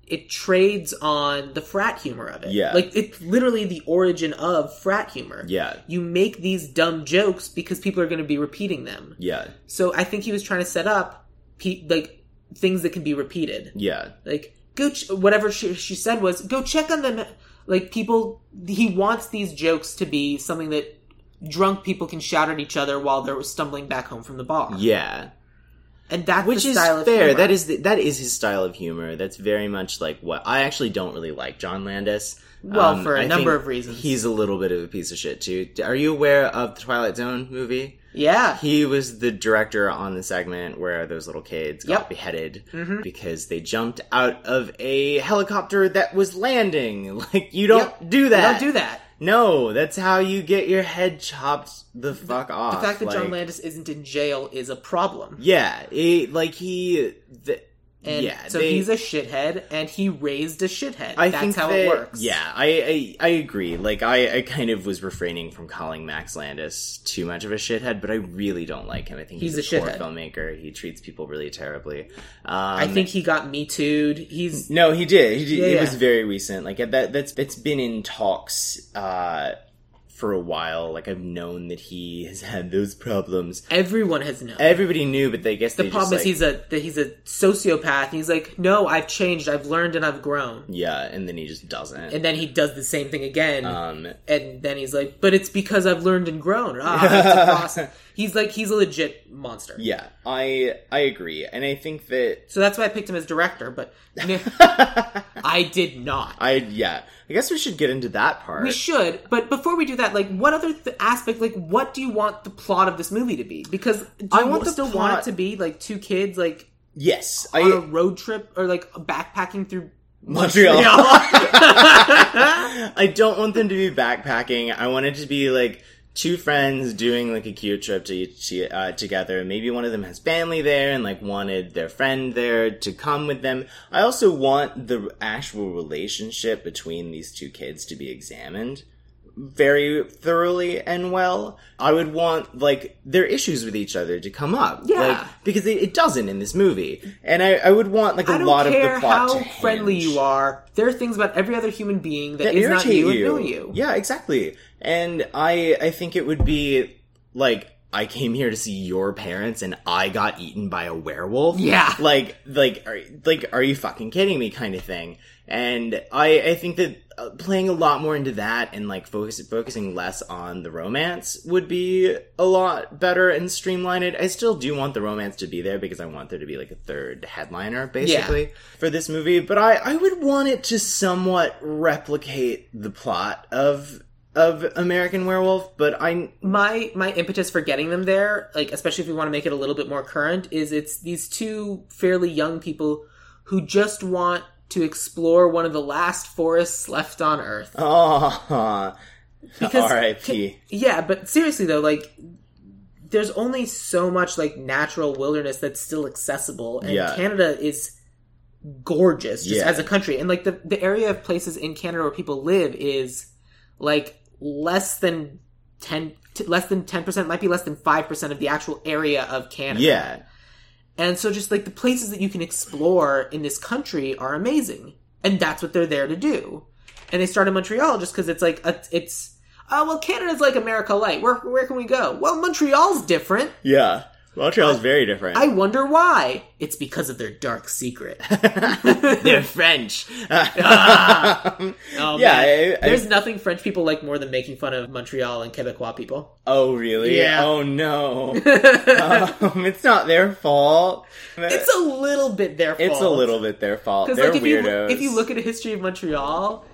it trades on the frat humor of it. Yeah. like it's literally the origin of frat humor. Yeah, you make these dumb jokes because people are going to be repeating them. yeah, So I think he was trying to set up pe- like things that can be repeated. yeah, Like go ch- whatever she, she said was go check on them. Like people, he wants these jokes to be something that drunk people can shout at each other while they're stumbling back home from the bar. yeah. And that's Which is of fair. humor. That is the, that is his style of humor. That's very much like what I actually don't really like John Landis. Well, for a a number of reasons. He's a little bit of a piece of shit too. Are you aware of the Twilight Zone movie? yeah. He was the director on the segment where those little kids got Yep. Mm-hmm. beheaded because they jumped out of a helicopter that was landing. Like you don't Yep. do that. don't do that. No, that's how you get your head chopped the fuck off. The fact that John Landis isn't in jail is a problem. Yeah, it, like he. The, And yeah, so they- he's a shithead, and he raised a shithead. I That's think how that- it works. Yeah, I, I I agree. Like I, I kind of was refraining from calling Max Landis too much of a shithead, but I really don't like him. I think he's, He's a, a poor filmmaker. He treats people really terribly. Um, I think he got me too'd. He's no, he did. He did. Yeah, it yeah. was very recent. Like that. That's it's been in talks uh, for a while. Like I've known that he has had those problems. everyone has known. Everybody knew, but they guess the they problem just, is like, he's a that he's a sociopath. And he's like, no, I've changed, I've learned, and I've grown. yeah, and then he just doesn't. And then he does the same thing again, um, and then he's like, but it's because I've learned and grown. Ah, it's a process. He's like, he's a legit monster. yeah, I I agree, and I think that So that's why I picked him as director, but I did not. I yeah. I guess we should get into that part. We should, but before we do that, like, what other th- aspect, like, what do you want the plot of this movie to be? Because do I want still want it to be like two kids, like, yes, on a I road trip or like backpacking through Montreal. Montreal. I don't want them to be backpacking. I want it to be like two friends doing like a cute trip to, to uh, together. Maybe one of them has family there and like wanted their friend there to come with them. I also want the actual relationship between these two kids to be examined very thoroughly and well. I would want like their issues with each other to come up, Yeah. like because it, it doesn't in this movie, and I, I would want like a lot of the plot how friendly you are. There are things about every other human being that that is not you, you. you. Yeah, exactly. And I I think it would be like I came here to see your parents and I got eaten by a werewolf. Yeah. Like like are, like are you fucking kidding me kind of thing. And I I think that uh, playing a lot more into that and like focus focusing less on the romance would be a lot better and streamlined. I still do want the romance to be there because I want there to be like a third headliner basically for this movie, but I I would want it to somewhat replicate the plot of of American Werewolf, but I my my impetus for getting them there, like especially if we want to make it a little bit more current, is it's these two fairly young people who just want to explore one of the last forests left on Earth. oh Because- R.I.P. Yeah, but seriously though, like there's only so much like natural wilderness that's still accessible, and Yeah. Canada is gorgeous just Yeah. as a country. And like the the area of places in Canada where people live is like less than ten. T- less than 10% might be less than 5% of the actual area of Canada. Yeah, And so just like the places that you can explore in this country are amazing. And that's what they're there to do. And they start in Montreal just because it's like, a, it's, oh, well, Canada's like America Light. Where, where can we go? Well, Montreal's different. yeah. Montreal's very different. I wonder why. It's because of their dark secret. They're French. Ah. Oh, Yeah. I- I- there's nothing French people like more than making fun of Montreal and Quebecois people. oh, really? Yeah. Oh, no. um, it's not their fault. It's a little bit their fault. It's a little bit their fault. They're like if you weirdos. if you look at a history of Montreal,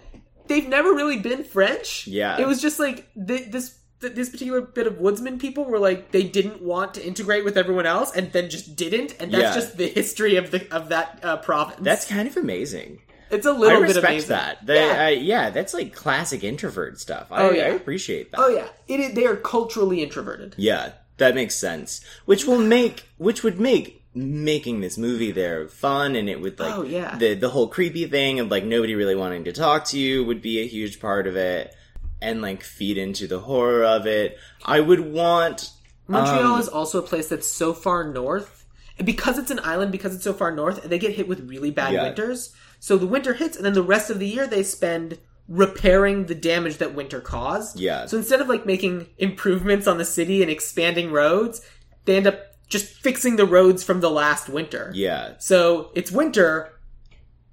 they've never really been French. Yeah. it was just like th- this th- this particular bit of woodsman people were like they didn't want to integrate with everyone else and then just didn't, and that's Yeah. just the history of the of that uh, province. That's kind of amazing. it's a I little bit respect amazing. that. They, yeah. yeah. yeah, that's like classic introvert stuff. I, Oh, yeah. I appreciate that. oh yeah, it is, they are culturally introverted. Yeah, that makes sense. Which will make, which would make making this movie there fun, and it would like, Oh, yeah. the the whole creepy thing of like nobody really wanting to talk to you would be a huge part of it, and like feed into the horror of it. I would want. Montreal Um, is also a place that's so far north. And because it's an island, because it's so far north, they get hit with really bad Yeah. winters. So the winter hits, and then the rest of the year they spend repairing the damage that winter caused. Yeah. So instead of like making improvements on the city and expanding roads, they end up just fixing the roads from the last winter. Yeah. So it's winter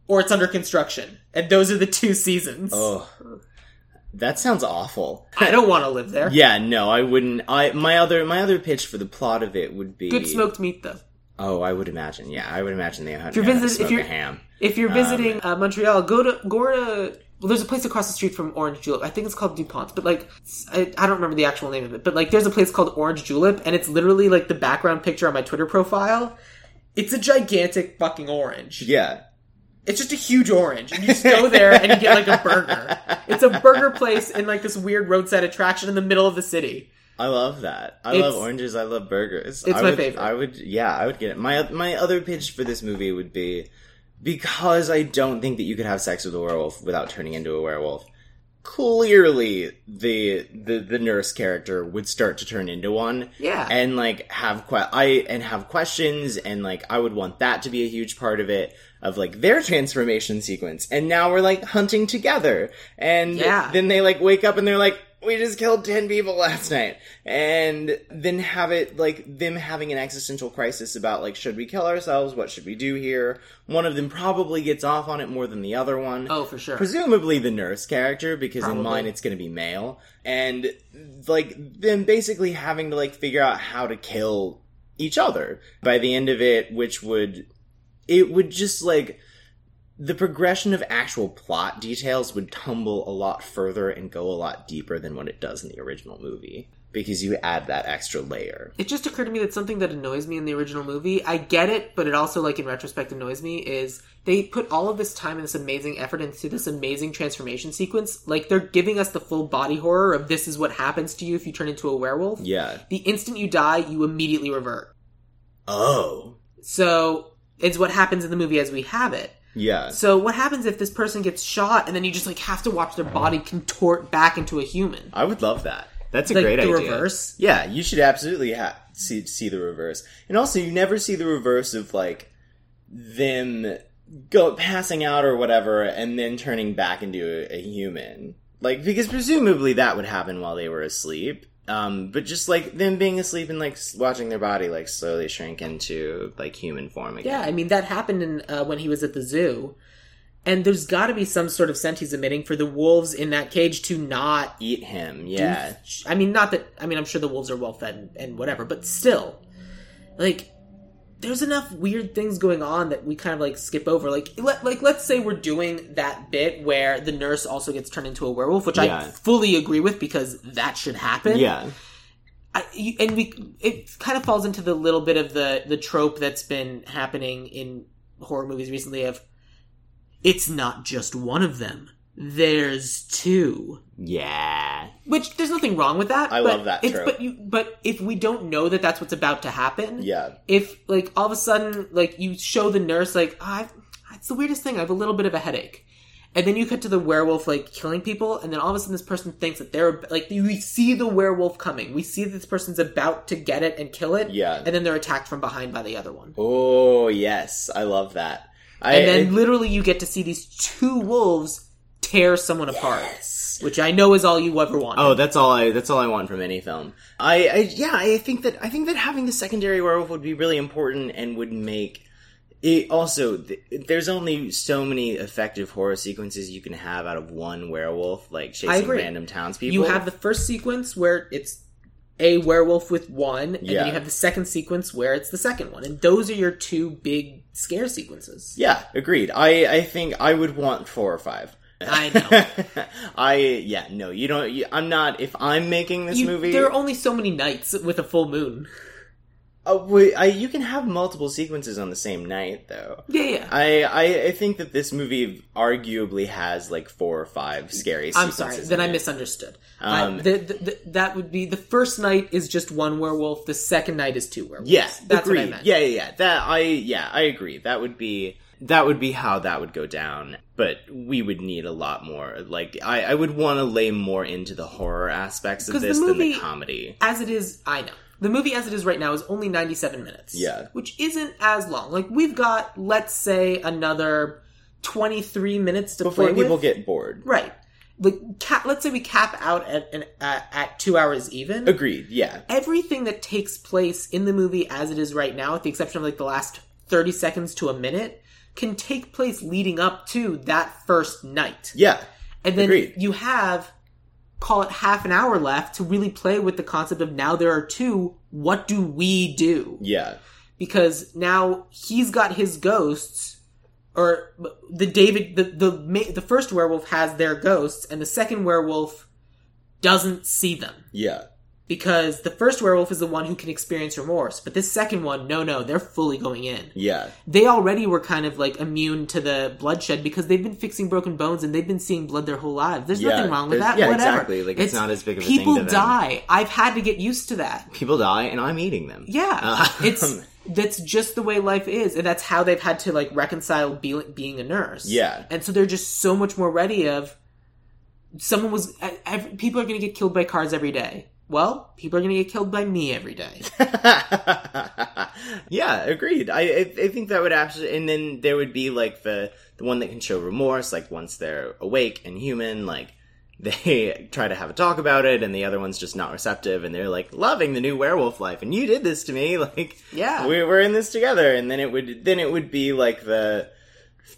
or it's under construction. And those are the two seasons. Oh, that sounds awful. I don't want to live there. Yeah, no, I wouldn't. I my other my other pitch for the plot of it would be Good smoked meat though. Oh, I would imagine. Yeah, I would imagine they had you're to visit- if you're- ham. If Um, you're visiting uh, Montreal, go to go to. Well, there's a place across the street from Orange Julep. I think it's called Dupont's, but like I, I don't remember the actual name of it. But like, there's a place called Orange Julep, and it's literally like the background picture on my Twitter profile. It's a gigantic fucking orange. Yeah, It's just a huge orange, and you just go there and you get like a burger. It's a burger place in like this weird roadside attraction in the middle of the city. I love that. I It's- love oranges. I love burgers. It's I my would, favorite. I would, yeah, I would get it. My my other pitch for this movie would be because I don't think that you could have sex with a werewolf without turning into a werewolf. Clearly, the the the nurse character would start to turn into one. Yeah. and like have que- I and have questions and like I would want that to be a huge part of it of like their transformation sequence. And now we're like hunting together, and Yeah. then they like wake up and they're like, we just killed ten people last night, and then have it like them having an existential crisis about like should we kill ourselves? What should we do here? One of them probably gets off on it more than the other one Oh, for sure. presumably the nurse character because in mine it's going to be male and like them basically having to like figure out how to kill each other by the end of it which would it would just like the progression of actual plot details would tumble a lot further and go a lot deeper than what it does in the original movie because you add that extra layer It just occurred to me that something that annoys me in the original movie, I get it, but it also, like, in retrospect, annoys me, is they put all of this time and this amazing effort into this amazing transformation sequence. Like, they're giving us the full body horror of this is what happens to you if you turn into a werewolf. yeah The instant you die, you immediately revert. oh So, it's what happens in the movie as we have it. Yeah So, what happens if this person gets shot and then you just, like, have to watch their body contort back into a human? i would love that that's a Like, great the idea reverse? Yeah, you should absolutely ha- see see the reverse, and also you never see the reverse of like them go passing out or whatever, and then turning back into a, a human. Like because presumably that would happen while they were asleep. Um, but just like them being asleep and like watching their body like slowly shrink into like human form again. Yeah, I mean that happened in, uh, when he was at the zoo, and there's got to be some sort of scent he's emitting for the wolves in that cage to not. Eat him, yeah. I mean, not that. I mean, I'm sure the wolves are well fed and, and whatever, but still, like, there's enough weird things going on that we kind of like skip over. Like, let, like let's say we're doing that bit where the nurse also gets turned into a werewolf, which I fully agree with because that should happen. Yeah. I, you, and we it kind of falls into the little bit of the the trope that's been happening in horror movies recently of it's not just one of them there's two Yeah. which there's nothing wrong with that I but love that trope. but you but if we don't know that that's what's about to happen Yeah. if like all of a sudden like you show the nurse like ah, oh, I've, it's the weirdest thing i have a little bit of a headache and then you cut to the werewolf like killing people and then all of a sudden this person thinks that they're like we see the werewolf coming we see that this person's about to get it and kill it Yeah. and then they're attacked from behind by the other one Oh yes, I love that. I, and then it- literally you get to see these two wolves tear someone apart, which I know is all you ever want. Oh, that's all I. That's all I want from any film. I, I, yeah, I think that I think that having the secondary werewolf would be really important and would make it. Also, th- there's only so many effective horror sequences you can have out of one werewolf, like chasing random townspeople. you have the first sequence where it's a werewolf with one, and Yeah. then you have the second sequence where it's the second one, and those are your two big scare sequences. yeah, agreed. I, I think I would want four or five. I know. I yeah no you don't you, I'm not if I'm making this You- movie There are only so many nights with a full moon. uh, wait, I, you can have multiple sequences on the same night though Yeah, yeah. I, I I think that this movie arguably has like four or five scary. I'm sorry, then I it. misunderstood. Um, uh, the, the, the, that would be the first night is just one werewolf. The second night is two werewolves. Yeah, that's agreed. what I meant. Yeah, yeah, yeah. That I yeah I agree. That would be that would be how that would go down. But we would need a lot more. Like I I would want to lay more into the horror aspects of 'Cause the this than the comedy. As it is, I know the movie as it is right now is only 97 minutes. Yeah. which isn't as long. Like we've got, let's say, another 23 minutes to Before people with. get bored. right. Like cap, let's say we cap out at an, uh, at two hours even. Agreed. Yeah. everything that takes place in the movie as it is right now, with the exception of like the last 30 seconds to a minute, can take place leading up to that first night. Yeah. And then Agreed. you have, call it half an hour left to really play with the concept of now there are two, what do we do? Yeah. Because now he's got his ghosts, or the David, the, the, the first werewolf has their ghosts, and the second werewolf doesn't see them Yeah. Because the first werewolf is the one who can experience remorse, but this second one, no, no, they're fully going in. Yeah. They already were kind of like immune to the bloodshed because they've been fixing broken bones and they've been seeing blood their whole lives. There's Yeah, nothing wrong with that. yeah, Whatever. exactly. Like, it's not as big of a thing people them. die. I've had to get used to that. People die, and I'm eating them. Yeah, Um, it's that's just the way life is, and that's how they've had to like reconcile be, being a nurse. Yeah. and so they're just so much more ready of someone was people are going to get killed by cars every day. Well, people are going to get killed by me every day. yeah, agreed. I, I I think that would actually, and then there would be like the the one that can show remorse, like once they're awake and human, like they try to have a talk about it, and the other one's just not receptive, and they're like loving the new werewolf life, and you did this to me, like Yeah. we, we're in this together, and then it would then it would be like the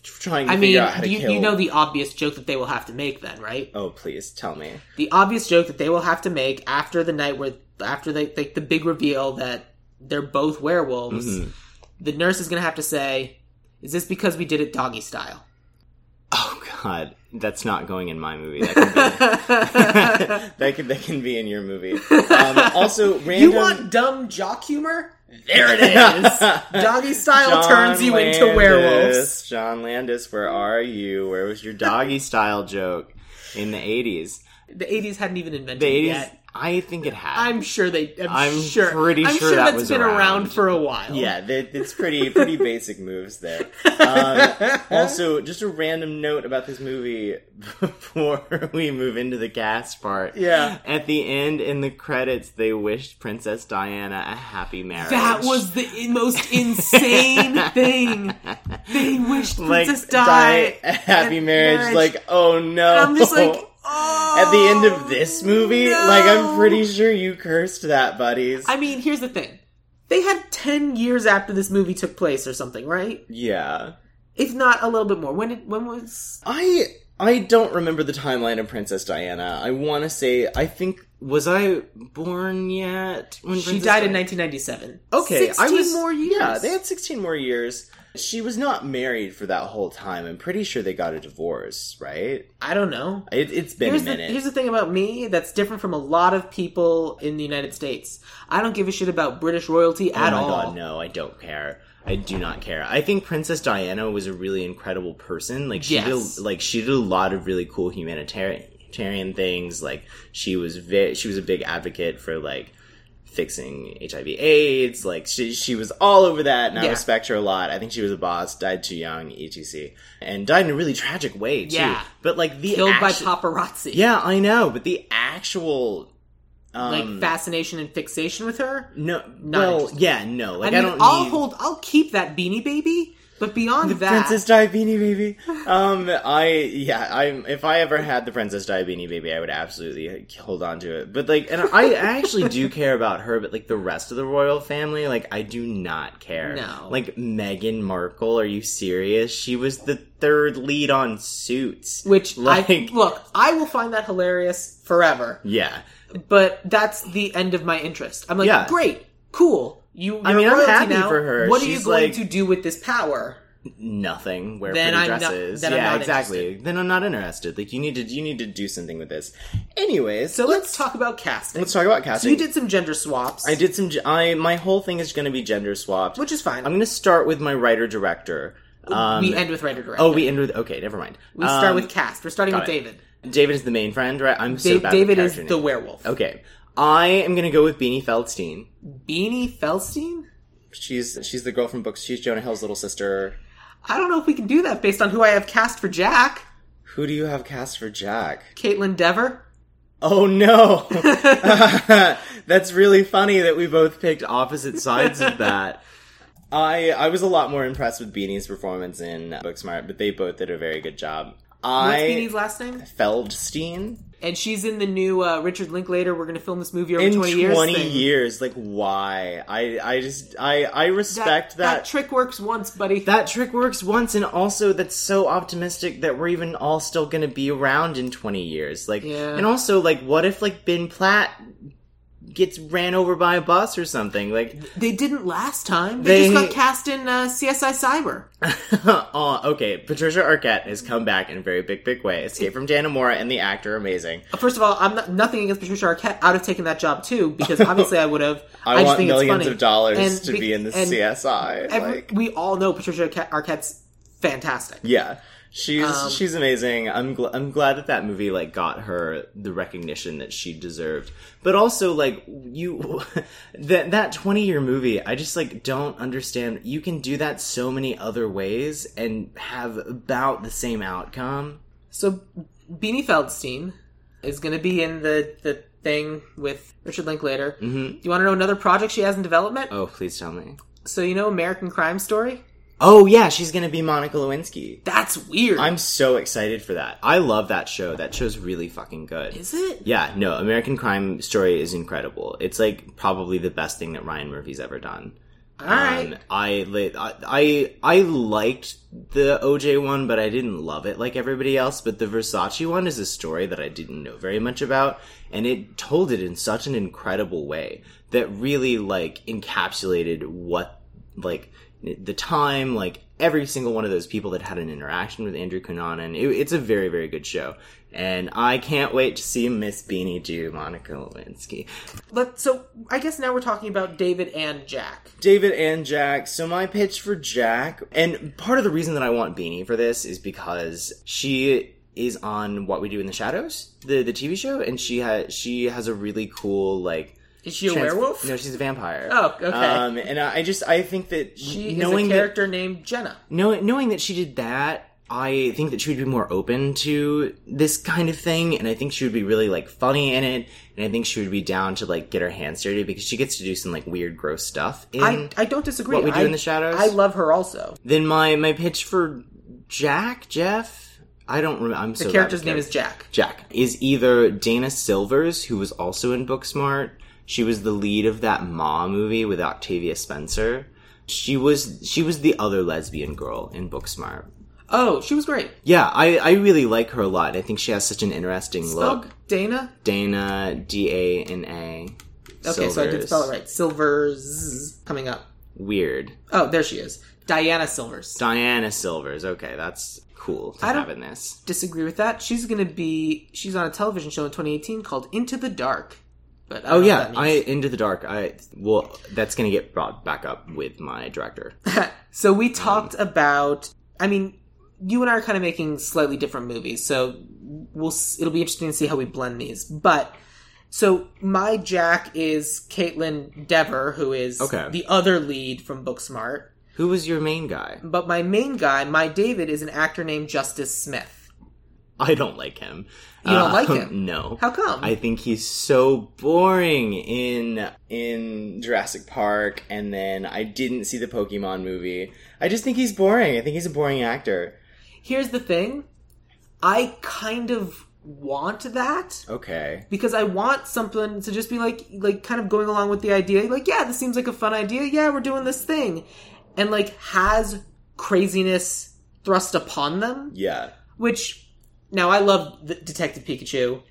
trying to I figure mean, out how to you, kill. you know the obvious joke that they will have to make then, right? oh, please tell me. The obvious joke that they will have to make after the night where after they like the big reveal that they're both werewolves, Mm-hmm. the nurse is going to have to say, "Is this because we did it doggy style?" Oh God, that's not going in my movie. That can be, that can, that can be in your movie. Um, also, random. You want dumb jock humor? There it is. Doggy style turns you into werewolves. John Landis, where are you? Where was your doggy style joke in the eighties? The 80s hadn't even invented The it eighties. yet. I think it had. I'm sure they. I'm, I'm sure. pretty I'm sure sure that that's was been around. around. for a while. Yeah, that- it's pretty pretty basic moves there. Um, also, just a random note about this movie before we move into the cast part. Yeah. At the end, in the credits, they wished Princess Diana a happy marriage. That was the most insane thing. They wished like Princess Di a happy and marriage. Like, oh no! And I'm just like, oh. At the end of this movie, no. like I'm pretty sure you cursed that, buddies. I mean, here's the thing. They had 10 years after this movie took place or something, right? yeah. If not a little bit more. When did, when was I I don't remember the timeline of Princess Diana. I want to say I think was I born yet when she Princess died in 1997. Okay, 16 I was more years. Yeah, they had 16 more years. She was not married for that whole time. I'm pretty sure they got a divorce, right? I don't know. It, it's been Here's a the, here's the thing about me that's different from a lot of people in the United States. I don't give a shit about British royalty oh at oh my all. god, no, I don't care. I do not care. I think Princess Diana was a really incredible person. Like she Yes. did, like she did a lot of really cool humanitarian things. Like she was ve- she was a big advocate for like fixing HIV AIDS. Like she she was all over that, and I Yeah. respect her a lot. I think she was a boss. Died too young, etc. And died in a really tragic way too. Yeah. But like the Killed by paparazzi. Yeah, I know. But the actual um, Like fascination and fixation with her. no, Not well, yeah, no. Like I I, mean, don't I'll need. hold. I'll keep that beanie baby. But beyond The that, Princess Di Beanie Baby. Um, I yeah, I'm if I ever had the Princess Di Beanie Baby, I would absolutely hold on to it. But like, and I actually do care about her, but like the rest of the royal family, like I do not care. No. like Meghan Markle. Are you serious? She was the third lead on Suits. which like, I look, I will find that hilarious forever. yeah, But that's the end of my interest. I'm like, Yeah. great, cool. You, I mean, I'm happy now. for her. What are you going like- to do with this power? nothing. Wear Then pretty I'm not- dresses. then I'm yeah, not exactly. Then I'm not interested. Like you need to you need to do something with this. Anyways, So let's talk about casting. let's talk about So casting. you did some gender swaps, I did some. I my whole thing is going to be gender swapped. which is fine. I'm going to start with my writer director. Um, we end with writer director. oh, we end with okay. Never mind. We start Um, with cast. We're starting with it. David. David is the main friend, right? I'm so Dave, bad. David is character the werewolf. Okay, I am going to go with Beanie Feldstein. Beanie Feldstein. She's she's the girl from books. She's Jonah Hill's little sister. I don't know if we can do that based on who I have cast for Jack. Who do you have cast for Jack? Kaitlyn Dever. Oh no! That's really funny that we both picked opposite sides of that. I I was a lot more impressed with Beanie's performance in Booksmart, but they both did a very good job. What's I Beanie's last name? Feldstein And she's in the new uh, Richard Linklater. We're going to film this movie over in 20 years. thing. years. Like why? I I just I I respect that, that. trick works once, buddy. that trick works once, and also that's so optimistic that we're even all still going to be around in twenty years. Like, Yeah. and also like, what if like Ben Platt gets ran over by a bus or something? Like, they didn't last time. They, They- just got cast in uh, CSI Cyber. oh, okay. Patricia Arquette has come back in a very big, big way. Escape from Dannemora and the actor amazing. First of all, I'm not, nothing against Patricia Arquette. I'd have taken that job too because obviously I would have. I, just want think millions of dollars And to be- be in the CSI. every- like, we all know Patricia Arquette's fantastic. yeah, she's Um, she's amazing. I'm gl- I'm glad that that movie like got her the recognition that she deserved. But also like you that that 20 year movie, I just like don't understand. You can do that so many other ways and have about the same outcome. So Beanie Feldstein is going to be in the the thing with Richard Linklater. Mm-hmm. You want to know another project she has in development? Oh, please tell me. So you know American Crime Story? Oh yeah, she's gonna be Monica Lewinsky. That's weird. I'm so excited for that. I love that show. That show's really fucking good. Is it? Yeah, no, American Crime Story is incredible. It's like probably the best thing that Ryan Murphy's ever done. All right. Um, I, li- I I I liked the OJ one, but I didn't love it like everybody else. But the Versace one is a story that I didn't know very much about, and it told it in such an incredible way that really like encapsulated what like the time, like every single one of those people that had an interaction with Andrew Cunanan. It, it's a very very good show, and I can't wait to see Miss Beanie do Monica Lewinsky. Let, so I guess now we're talking about David and Jack. David and Jack. So my pitch for Jack, and part of the reason that I want Beanie for this is because she is on What We Do in the Shadows, the the TV show, and she has she has a really cool like. Is she a trans- werewolf? No, she's a vampire. Oh, okay. Um, and I just I think that She knowing is a that character named Jenna. knowing knowing that she did that, I think that she would be more open to this kind of thing, and I think she would be really like funny in it, and I think she would be down to like get her hands dirty because she gets to do some like weird, gross stuff. In I, I don't disagree. What We Do I- in the Shadows? I love her also. then my my pitch for Jack Jeff, I don't remember. I'm so The character's name is. Jack. Jack is either Dana Silvers, who was also in Booksmart. She was the lead of that Ma movie with Octavia Spencer. She was she was the other lesbian girl in Booksmart. Oh, she was great. Yeah, I, I really like her a lot. I think she has such an interesting Spelled look. Dana. Dana D A N A. Okay, so I did spell it right. Silvers coming up. Weird. Oh, there she is. Diana Silvers. Diana Silvers. Okay, that's cool to I don't- in this. Disagree with that. She's going to be. She's on a television show in 2018 called Into the Dark. But Oh yeah, I. Into the Dark. I well, that's gonna get brought back up with my director. so we talked about. I mean, you and I are kind of making slightly different movies, so we'll. It'll be interesting to see how we blend these. But so my Jack is Kaitlyn Dever, who is Okay. the other lead from Booksmart. Who was your main guy? But my main guy, my David, is an actor named Justice Smith. I don't like him. You don't like Um, him? No. How come? I think he's so boring in in Jurassic Park, and then I didn't see the Pokemon movie. I just think he's boring. I think he's a boring actor. Here's the thing. I kind of want that Okay. because I want something to just be like like kind of going along with the idea. Like, yeah, this seems like a fun idea. Yeah, we're doing this thing. And like has craziness thrust upon them, Yeah. which now I love Detective Pikachu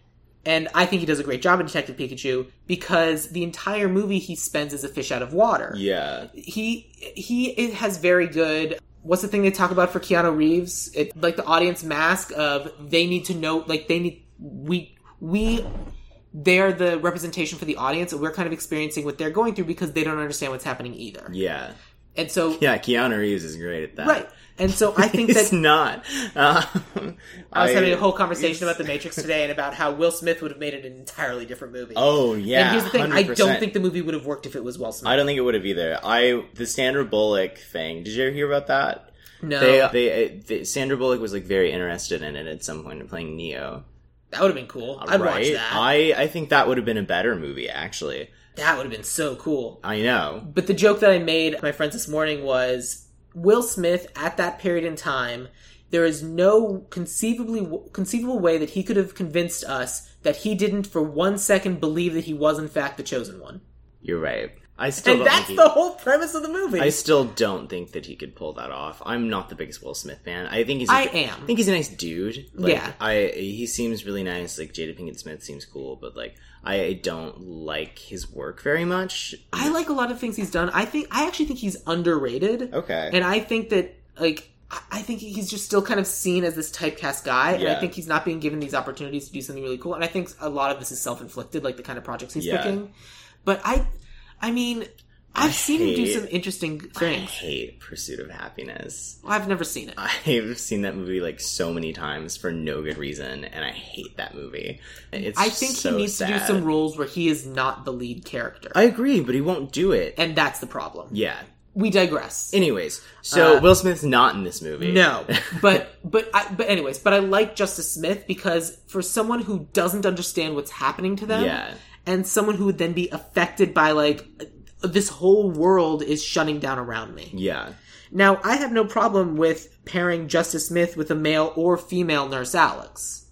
and I think he does a great job in Detective Pikachu because the entire movie he spends as a fish out of water. Yeah. he he it has very good what's the thing they talk about for Keanu Reeves? It like the audience mask of they need to know like they need we we they're the representation for the audience and we're kind of experiencing what they're going through because they don't understand what's happening either. Yeah. And so Yeah. Keanu Reeves is great at that. right. And so I think He's that not. Um, I was having a whole conversation about the Matrix today and about how Will Smith would have made it an entirely different movie. Oh yeah. and here's the thing, I 100%. don't think the movie would have worked if it was Will Smith. I don't think it would have either. I the Sandra Bullock thing. Did you ever hear about that? no. They, they, they, Sandra Bullock was like very interested in it at some point in playing Neo. that would have been cool. I'd watch that. I I think that would have been a better movie. Actually, that would have been so cool. I know. But the joke that I made to my friends this morning was Will Smith at that period in time. There is no conceivably conceivable way that he could have convinced us that he didn't for one second believe that he was in fact the chosen one. You're right. I still And that's think the whole premise of the movie. I still don't think that he could pull that off. I'm not the biggest Will Smith fan. I think he's. a- I am. I think he's a nice dude. Like, Yeah. I he seems really nice. Like Jada Pinkett Smith seems cool, but like I don't like his work very much. I like a lot of things he's done. I think I actually think he's underrated. Okay. And I think that like I- think he's just still kind of seen as this typecast guy, and I think he's not being given these opportunities to do something really cool. And I think a lot of this is self inflicted, like the kind of projects he's Yeah. picking. But I, I mean, I've seen him do some interesting things. I hate Pursuit of Happiness. I've never seen it. I've seen that movie like so many times for no good reason, and I hate that movie. It's I think so he needs to do some roles where he is not the lead character, I agree, but he won't do it. and that's the problem. yeah. We digress. Anyways, so Uh, Will Smith's not in this movie. No, but but I, but anyways, but I like Justice Smith because for someone who doesn't understand what's happening to them, Yeah. and someone who would then be affected by like this whole world is shutting down around me. Yeah. Now, I have no problem with pairing Justice Smith with a male or female Nurse Alex,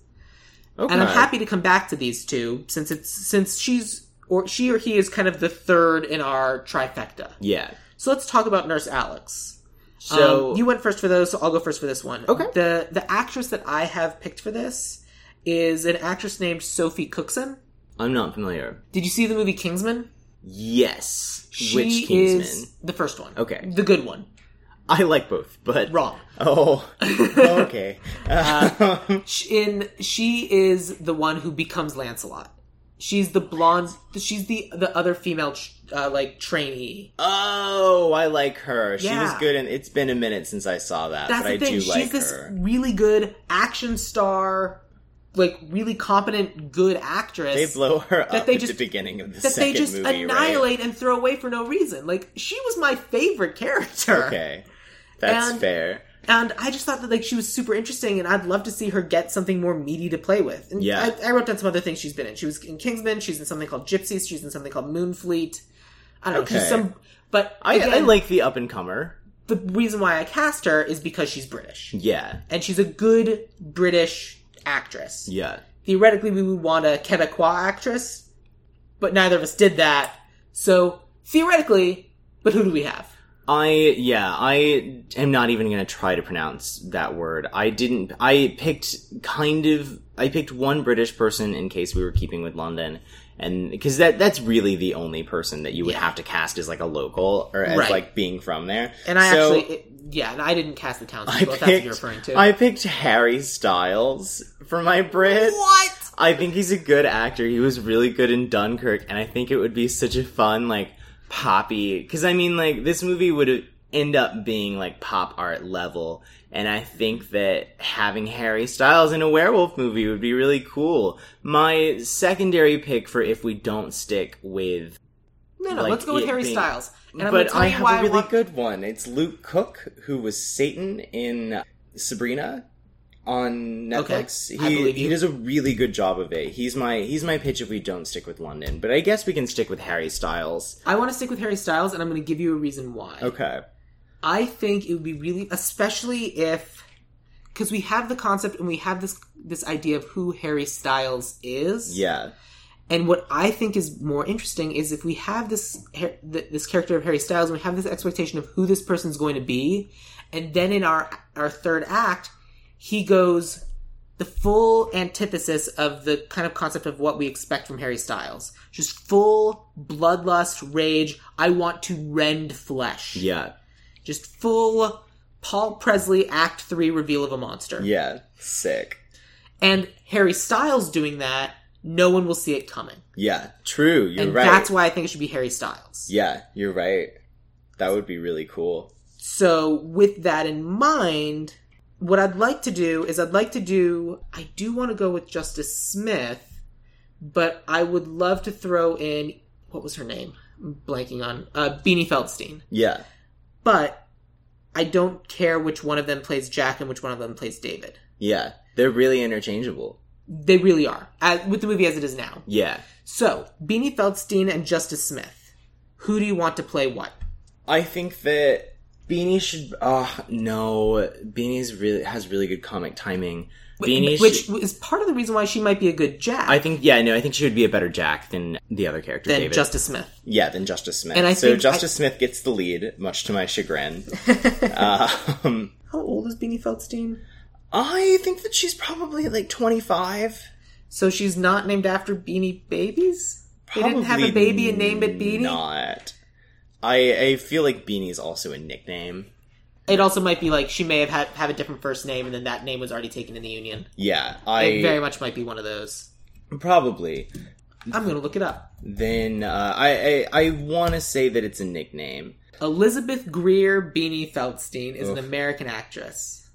Okay. and I'm happy to come back to these two since it's since she's or she or he is kind of the third in our trifecta. Yeah. So let's talk about Nurse Alex. So Um, you went first for those, so I'll go first for this one. Okay. The the actress that I have picked for this is an actress named Sophie Cookson. I'm not familiar. Did you see the movie Kingsman? Yes. She Which Kingsman? is the first one. Okay. The good one. I like both, but Wrong. Oh. okay. Sh- In she is the one who becomes Lancelot. She's the blonde. She's the the other female uh, like trainee. oh, I like her. She was good, and it's been a minute since I saw that, That's but I the thing. do She's like this her. really good action star, like really competent, good actress. They blow her up they at just- the beginning of the that they just movie, right? annihilate and throw away for no reason. Like she was my favorite character. Okay, that's And- fair. And I just thought that like she was super interesting, and I'd love to see her get something more meaty to play with. And Yeah. I, I wrote down some other things she's been in. She was in Kingsman. She's in something called Gypsies. She's in something called Moonfleet. I don't know. She's some, but I, I like the up and comer. the reason why I cast her is because she's British, Yeah, and she's a good British actress. yeah. Theoretically, we would want a Quebecois actress, but neither of us did that. So theoretically, but who do we have? I yeah, I am not even going to try to pronounce that word. I didn't I picked kind of I picked one British person in case we were keeping with London and because that that's really the only person that you would Yeah. have to cast as like a local or as Right. like being from there. And I So, actually, it, yeah, and I didn't cast the I townspeople. If that's what picked you're referring to. I picked Harry Styles for my Brit. what? I think he's a good actor. He was really good in Dunkirk, and I think it would be such a fun, like, poppy. Because, I mean, like, this movie would end up being, like, pop art level. And I think that having Harry Styles in a werewolf movie would be really cool. My secondary pick for if we don't stick with. No, no, like, let's go with Harry being- Styles. And but I have a really want- good one. It's Luke Cook, who was Satan in Sabrina. on Okay, Netflix. I He believe he does a really good job of it. He's my he's my pitch if we don't stick with London, but I guess we can stick with Harry Styles. I want to stick with Harry Styles, and I'm going to give you a reason why. Okay. I think it would be really, especially if, because we have the concept and we have this this idea of who Harry Styles is. Yeah. And what I think is more interesting is if we have this this character of Harry Styles, and we have this expectation of who this person's going to be, and then in our our third act, he goes the full antithesis of the kind of concept of what we expect from Harry Styles. Just full bloodlust, rage. I want to rend flesh. Yeah. Just full Paul Presley Act Three reveal of a monster. Yeah. Sick. And Harry Styles doing that, no one will see it coming. Yeah. True. You're and right. that's why I think it should be Harry Styles. yeah, you're right. That would be really cool. So, with that in mind, what I'd like to do is I'd like to do. I do want to go with Justice Smith, but I would love to throw in. What was her name? I'm blanking on. Uh, Beanie Feldstein. Yeah. But I don't care which one of them plays Jack and which one of them plays David. Yeah. They're really interchangeable. They really are, as, with the movie as it is now. Yeah. So, Beanie Feldstein and Justice Smith. Who do you want to play what? I think that Beanie should. Oh no, Beanie's really has really good comic timing. Beanie, Which should- is part of the reason why she might be a good Jack I think, yeah, no, I think she would be a better Jack than the other character, than David. Justice Smith. yeah, than Justice Smith. And I so think Justice I- Smith gets the lead, much to my chagrin. um, How old is Beanie Feldstein? I think that she's probably like twenty five. So she's not named after Beanie Babies? They didn't have a baby and named it Beanie? Not. I I feel like Beanie's also a nickname. It also might be like she may have had have a different first name and then that name was already taken in the union. Yeah, It I very much might be one of those. probably. I'm gonna look it up. Then uh, I I, I want to say that it's a nickname. Elizabeth Greer Beanie Feldstein is an American actress.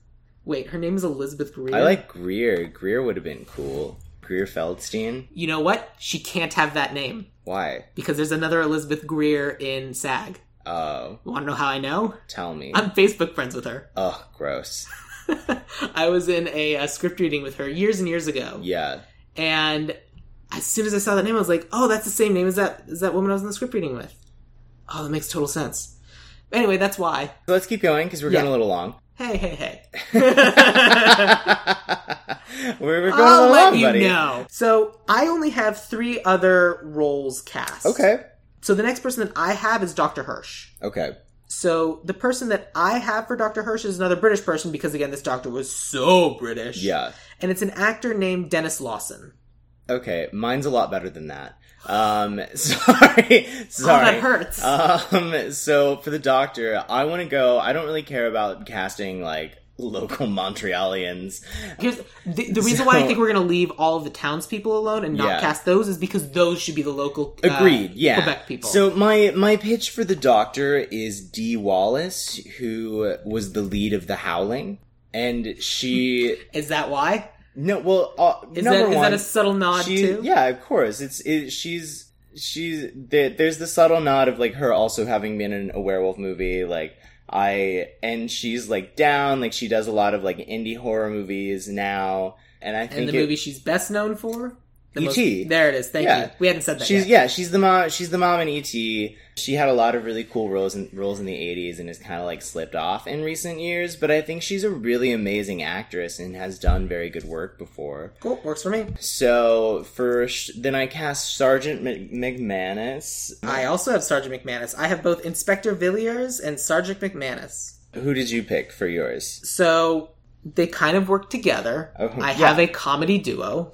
Wait, her name is Elizabeth Greer? I like Greer. Greer would have been cool. Greer Feldstein. You know what? She can't have that name Why? because there's another Elizabeth Greer in SAG. Oh, Want to know how I know? tell me. I'm Facebook friends with her. Ugh, gross. I was in a, a script reading with her years and years ago, Yeah. and as soon as I saw that name, I was like, "Oh, that's the same name as that as that woman I was in the script reading with." Oh, that makes total sense. Anyway, that's why. So let's keep going because we're Yeah. going a little long. Hey, hey, hey. we're, we're going a I'll little let long, you buddy. know. So I only have three other roles cast. Okay. So the next person that I have is Dr. Hirsch. Okay. So the person that I have for Dr. Hirsch is another British person because again, this doctor was so British. Yeah. And it's an actor named Denis Lawson. Okay. Mine's a lot better than that. Um, sorry. Sorry. Oh, that hurts. Um, so for the doctor, I want to go. I don't really care about casting like local Montrealians. Here's the, the reason why I think we're going to leave all of the townspeople alone and not Yeah. cast those is because those should be the local uh, Agreed. yeah. Quebec people. So my my pitch for the doctor is Dee Wallace, who was the lead of The Howling, and she is that why? no well uh, Is that is one, that a subtle nod she, too? Yeah, of course. It's it, she's she's there, there's the subtle nod of like her also having been in a werewolf movie like I and she's like down like she does a lot of like indie horror movies now and I think And the it- movie she's best known for? The E.T.. there it is. Thank Yeah. you. We hadn't said that She's yet. yeah, she's the mom. She's the mom in ET. She had a lot of really cool roles in roles in the '80s and has kind of like slipped off in recent years. But I think she's a really amazing actress and has done very good work before. Cool. Works for me. So first, then I cast Sergeant Mc- McManus. I also have Sergeant McManus. I have both Inspector Villiers and Sergeant McManus. Who did you pick for yours? So they kind of work together. Oh, I yeah. have a comedy duo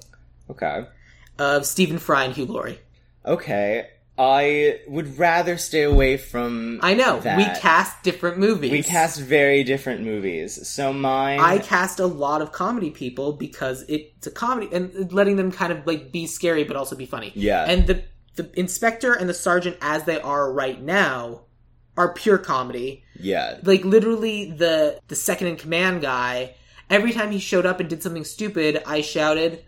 Okay. Of Stephen Fry and Hugh Laurie. Okay. I would rather stay away from. I know. that. We cast different movies. We cast very different movies. So mine. I cast a lot of comedy people because it's a comedy and letting them kind of like be scary but also be funny. Yeah. And the the inspector and the sergeant as they are right now are pure comedy. yeah. Like literally the the second in command guy, every time he showed up and did something stupid, I shouted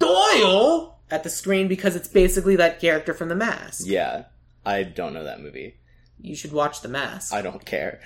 Doyle at the screen because it's basically that character from the mask. Yeah, I don't know that movie, You should watch The Mask. I don't care.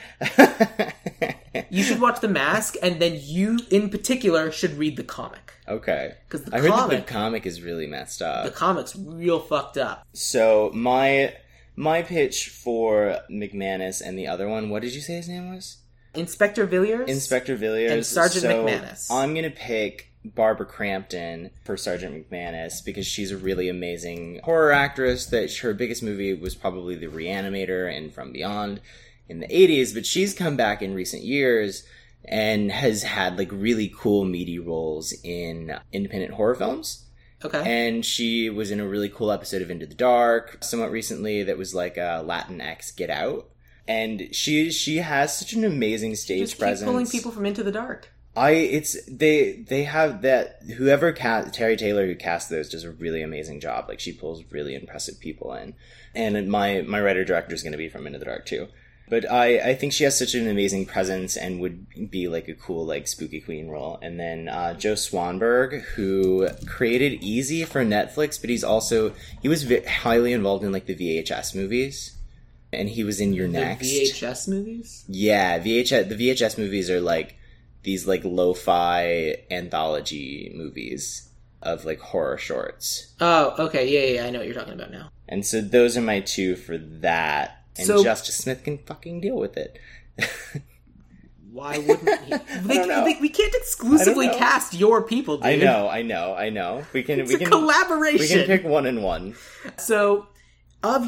You should watch The Mask, and then you, in particular, should read the comic. okay. Because the I heard that comic, the comic is really messed up. the comic's real fucked up. So my my pitch for McManus and the other one, what did you say his name was? Inspector Villiers? Inspector Villiers And Sergeant So McManus. I'm gonna pick Barbara Crampton for Sergeant McManus because she's a really amazing horror actress. That her biggest movie was probably The Reanimator and From Beyond in the 80s, but she's come back in recent years and has had like really cool meaty roles in independent horror films. Okay. And she was in a really cool episode of Into the Dark somewhat recently that was like a Latinx Get Out. And she she has such an amazing stage presence. pulling people from Into the Dark. I it's they they have that whoever cast Terri Taylor who cast those does a really amazing job. Like she pulls really impressive people in, and my my writer director is going to be from Into the Dark too. But I I think she has such an amazing presence and would be like a cool like spooky queen role. And then uh, Joe Swanberg who created Easy for Netflix, but he's also he was vi- highly involved in like the VHS movies, and he was in Your The Next. VHS movies? Yeah, VHS. The VHS movies are like these like lo-fi anthology movies of like horror shorts, Oh, okay. Yeah, yeah, yeah, I know what you're talking about now. and so those are my two for that. And So- Justice Smith can fucking deal with it. Why wouldn't he? They, they- we can't exclusively I don't know. cast your people, dude. I know, I know, I know. We can It's we a can collaboration. we can pick one and one. So, of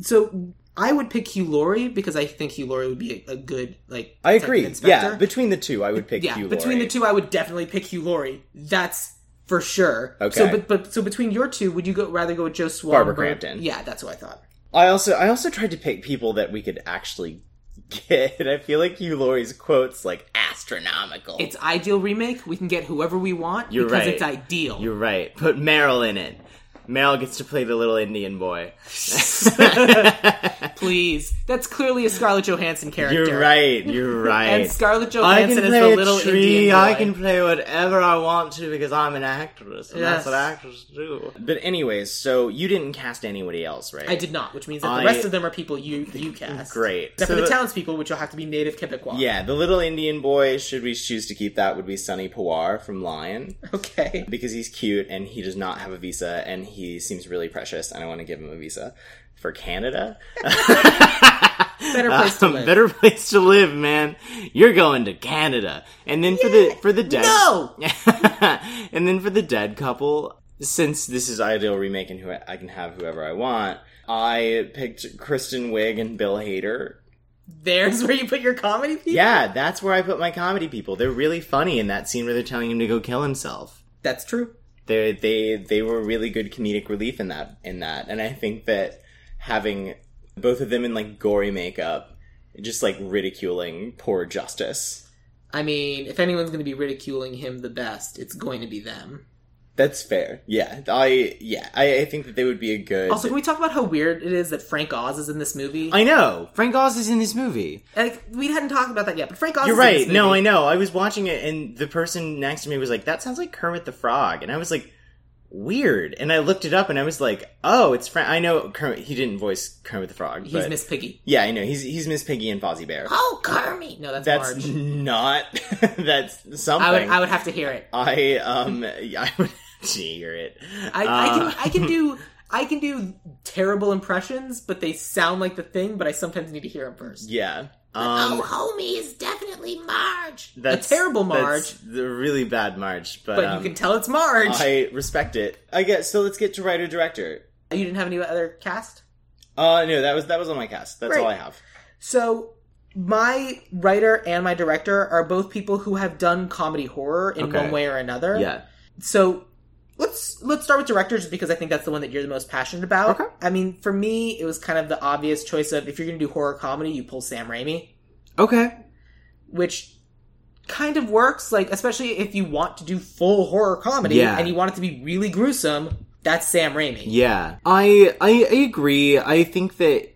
so I would pick Hugh Laurie because I think Hugh Laurie would be a, a good like. I agree. inspector. Yeah, between the two, I would pick yeah. Hugh between Laurie. the two, I would definitely pick Hugh Laurie. That's for sure. Okay. So, but but so between your two, would you go rather go with Joe Swan? Barbara Crampton. Yeah, that's what I thought. I also I also tried to pick people that we could actually get. I feel like Hugh Laurie's quotes like astronomical. It's ideal remake. We can get whoever we want You're because right. it's ideal. You're right. Put Meryl in it. Meryl gets to play the little Indian boy. Please, that's clearly a Scarlett Johansson character. You're right. You're right. And Scarlett Johansson is the a little tree. Indian boy. I can play whatever I want to because I'm an actress, and Yes. that's what actors do. But anyways, so you didn't cast anybody else, right? I did not, which means that I- the rest of them are people you you cast. Great. Except So for the the- townspeople, which will have to be native Quebecois. Yeah, the little Indian boy. Should we choose to keep that? Would be Sonny Pawar from Lion. Okay. because he's cute and he does not have a visa and he seems really precious and I want to give him a visa for Canada. Better place to Um, live. Better place to live, man. You're going to Canada. And then for the for the dead No! and then for the dead couple, since this is ideal remake and who I can have whoever I want, I picked Kristen Wiig and Bill Hader. There's where you put your comedy people? Yeah, that's where I put my comedy people. They're really funny in that scene where they're telling him to go kill himself. That's true. They they they were really good comedic relief in that in that and i think that having both of them in like gory makeup just like ridiculing poor justice I mean, if anyone's going to be ridiculing him the best, it's going to be them. That's fair. Yeah. I yeah. I, I think that they would be a good Also, can we talk about how weird it is that Frank Oz is in this movie? i know. Frank oz is in this movie. Like, we hadn't talked about that yet, but Frank Oz you're is in right. This no i know. I was watching it and the person next to me was like that sounds like kermit the frog. And i was like weird and i looked it up and i was like oh it's frank i know kermit he didn't voice kermit the frog He's Miss Piggy. yeah i know he's he's miss piggy and fozzie bear Oh, Kermit! No, that's, That's Marge. not. that's something. I would, I would have to hear it. I um. I would have to hear it. I, I Uh, can I can do I can do terrible impressions, but they sound like the thing. But I sometimes need to hear them first. Yeah. Um. oh, homie is definitely Marge. that's a terrible Marge, That's the really bad Marge, but, but um, you can tell it's Marge. I respect it. I guess. So let's get to writer director. You didn't have any other cast, Uh no, that was that was on my cast. That's Great. all I have. so my writer and my director are both people who have done comedy horror in Okay. one way or another. Yeah. So let's let's start with directors because I think that's the one that you're the most passionate about. Okay. I mean, for me, it was kind of the obvious choice of if you're going to do horror comedy, you pull Sam Raimi, Okay. which kind of works. Like especially if you want to do full horror comedy Yeah. and you want it to be really gruesome, that's Sam Raimi. Yeah. I I, I agree. I think that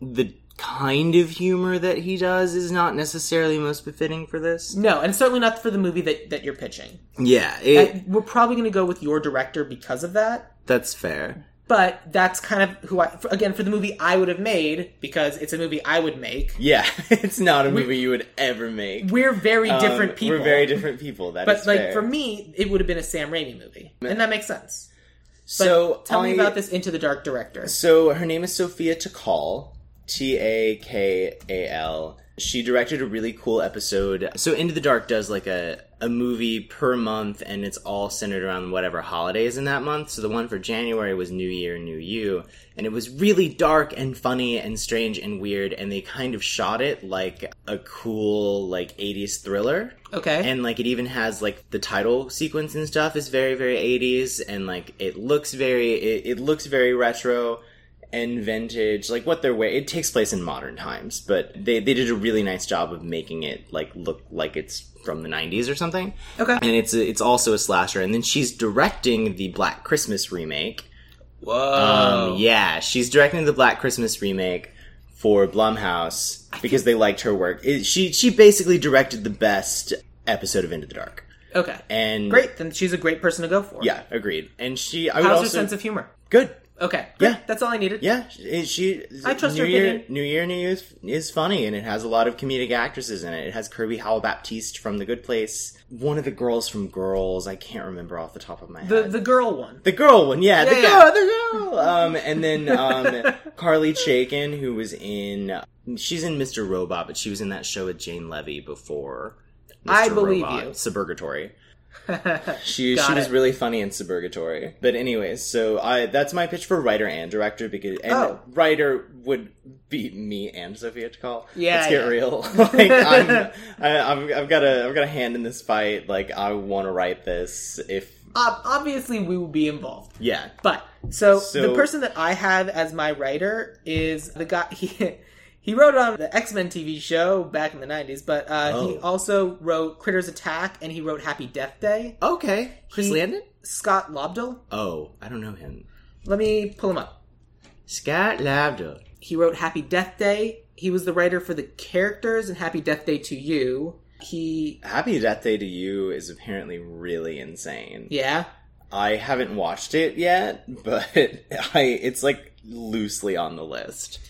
the kind of humor that he does is not necessarily most befitting for this. No, and certainly not for the movie that, that you're pitching. Yeah. It, we're probably going to go with your director because of that. That's fair. But that's kind of who I, for, again, for the movie I would have made, because it's a movie I would make, Yeah, it's not a movie you would ever make. we're very Um, different people. We're very different people. That But is like fair. for me, it would have been a Sam Raimi movie, and that makes sense. But so tell me about this Into the Dark director. So her name is Sophia Takal, T A K A L. She directed a really cool episode. So Into the Dark does like a a movie per month, and it's all centered around whatever holidays in that month. So the one for January was New Year, New You, and it was really dark and funny and strange and weird. And they kind of shot it like a cool like '80s thriller. Okay, and like it even has like the title sequence and stuff is very very 80s and like it looks very it, it looks very retro and vintage like what they're wearing it takes place in modern times but they, they did a really nice job of making it like look like it's from the 90s or something okay. and it's a, it's also a slasher and then she's directing the black christmas remake Whoa. um, yeah she's directing the black christmas remake for blumhouse because they liked her work it, she she basically directed the best episode of into the dark Okay. and Great. Then she's a great person to go for. Yeah, agreed. And she, I would How's also her sense of humor? good. Okay. Great. Yeah. That's all I needed. Yeah, she. she I trust New her Year, opinion. New Year, New Year is, funny, and it has a lot of comedic actresses in it. It has Kirby Howell Baptiste from The Good Place, one of the girls from Girls. I can't remember off the top of my head. the girl one. The girl one, yeah, the Yeah, girl, the girl. Um, and then um, Carly Chaikin, who was in, she's in Mr. Robot, but she was in that show with Jane Levy before. Mr. I believe Robot, you. Suburgatory. She Got she was really funny in Suburgatory. But anyways, so I that's my pitch for writer and director because and Oh. writer would be me and Sophia Takal. Yeah, let's get yeah. real. like I'm, I, I've I've got a I've got a hand in this fight. Like I want to write this. If Ob- obviously, we will be involved. yeah, But so, So- the person that I have as my writer is the guy he he wrote on the X Men TV show back in the nineties, but uh, he Oh. also wrote Critters Attack and he wrote Happy Death Day. okay. Chris He- Landon. Scott Lobdell. Oh, I don't know him. Let me pull him up. Scott Lobdell. He wrote Happy Death Day. He was the writer for the characters in Happy Death Day to You. He Happy Death Day to You is apparently really insane. yeah. I haven't watched it yet, but I it's like loosely on the list.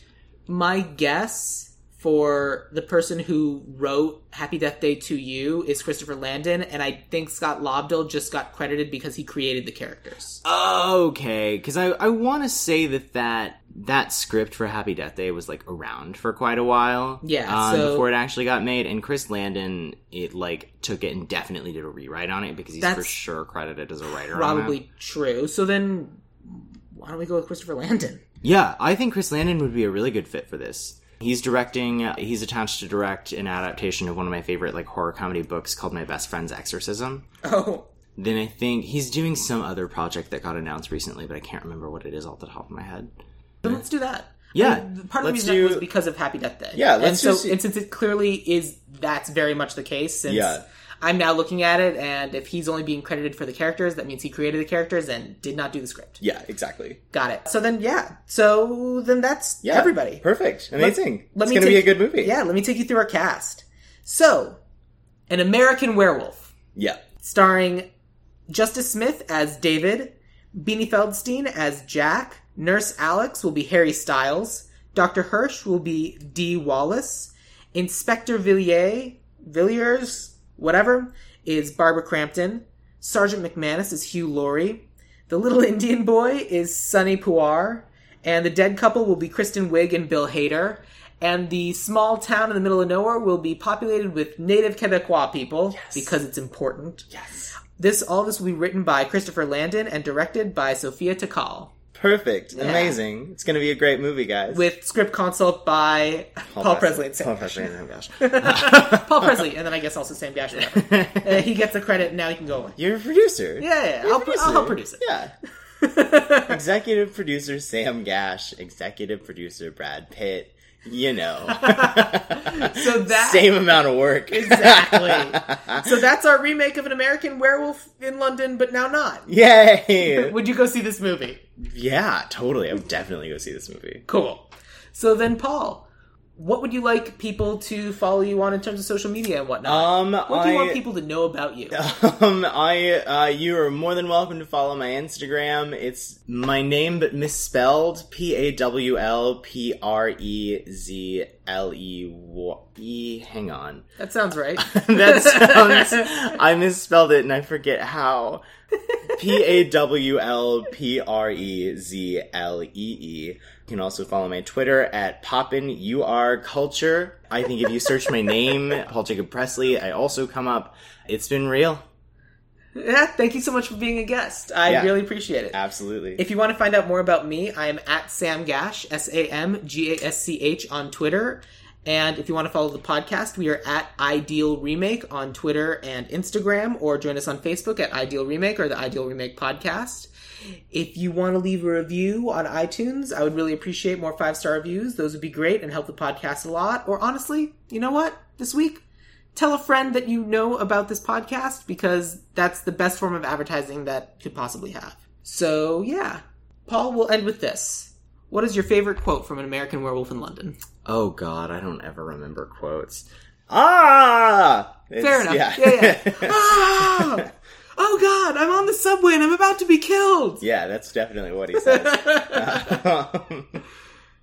My guess for the person who wrote Happy Death Day to You is Christopher Landon, and I think Scott Lobdell just got credited because he created the characters. Okay, because I, I want to say that, that that script for Happy Death Day was like around for quite a while. Yeah, um, so- before it actually got made, and Chris Landon it like took it and definitely did a rewrite on it because he's for sure credited as a writer. on Probably true. So then, why don't we go with Christopher Landon? Yeah, I think Chris Landon would be a really good fit for this. He's directing. He's attached to direct an adaptation of one of my favorite like horror comedy books called My Best Friend's Exorcism. Oh, Then I think he's doing some other project that got announced recently, but I can't remember what it is off the top of my head. then let's do that. Yeah, I mean, part of the reason do- was because of Happy Death Day. Yeah, and let's so just- and since it clearly is that's very much the case. Since Yeah. I'm now looking at it, and if he's only being credited for the characters, that means he created the characters and did not do the script. Yeah, exactly. Got it. So then, yeah. So then that's Yeah, everybody. Perfect, amazing. Let it's me gonna be a good movie. Yeah, let me take you through our cast. So, an American Werewolf, yeah. starring Justice Smith as David, Beanie Feldstein as Jack, Nurse Alex will be Harry Styles, Dr. Hirsch will be Dee Wallace, Inspector Villiers, Villiers, whatever, is Barbara Crampton, Sergeant McManus is Hugh Laurie, the little Indian boy is Sonny Pawar, and the dead couple will be Kristen Wiig and Bill Hader. And the small town in the middle of nowhere will be populated with native Quebecois people because it's important. Yes. This all this will be written by Christopher Landon and directed by Sophia Takal, Perfect. Amazing. It's gonna be a great movie, guys. with script consult by Paul, Presley and Sam. Paul Presley and Sam Gasch. Paul Presley, and then I guess also Sam Gasch. Uh, he gets the credit. and Now he can go. You're a producer. Yeah, yeah, I'll, pro- I'll help produce it. Yeah. Executive producer Sam Gasch. Executive producer Brad Pitt. You know, So that same amount of work. exactly. so that's our remake of an American Werewolf in London, but now not. Yay! Would you go see this movie? yeah, totally. I would definitely go see this movie. Cool. So then, Paul, what would you like people to follow you on in terms of social media and whatnot? Um, what do you I- want people to know about you? Um, I, uh, you are more than welcome to follow my Instagram. It's my name but misspelled. P A W L P R E Z L E W E. Hang on. That sounds right. that sounds. I misspelled it and I forget how. P A W L P R E Z L E E. You can also follow my Twitter at Poppin U R Culture. I think if you search my name, Paul Jacob Presley, I also come up. It's been real. Yeah, thank you so much for being a guest. I Yeah. really appreciate it. Absolutely. If you want to find out more about me, I am at Sam Gasch, S A M G A S C H on Twitter. And if you want to follow the podcast, we are at Ideal Remake on Twitter and Instagram, or join us on Facebook at Ideal Remake or the Ideal Remake Podcast. If you want to leave a review on iTunes, I would really appreciate more five star reviews. Those would be great and help the podcast a lot. Or honestly, you know what? This week, tell a friend that you know about this podcast because that's the best form of advertising that could possibly have. So, yeah. Paul, we'll end with this. What is your favorite quote from An American Werewolf in London? oh God, I don't ever remember quotes. Ah! It's- Fair enough. Yeah, yeah. ah! Oh god, I'm on the subway and I'm about to be killed! yeah, that's definitely what he says.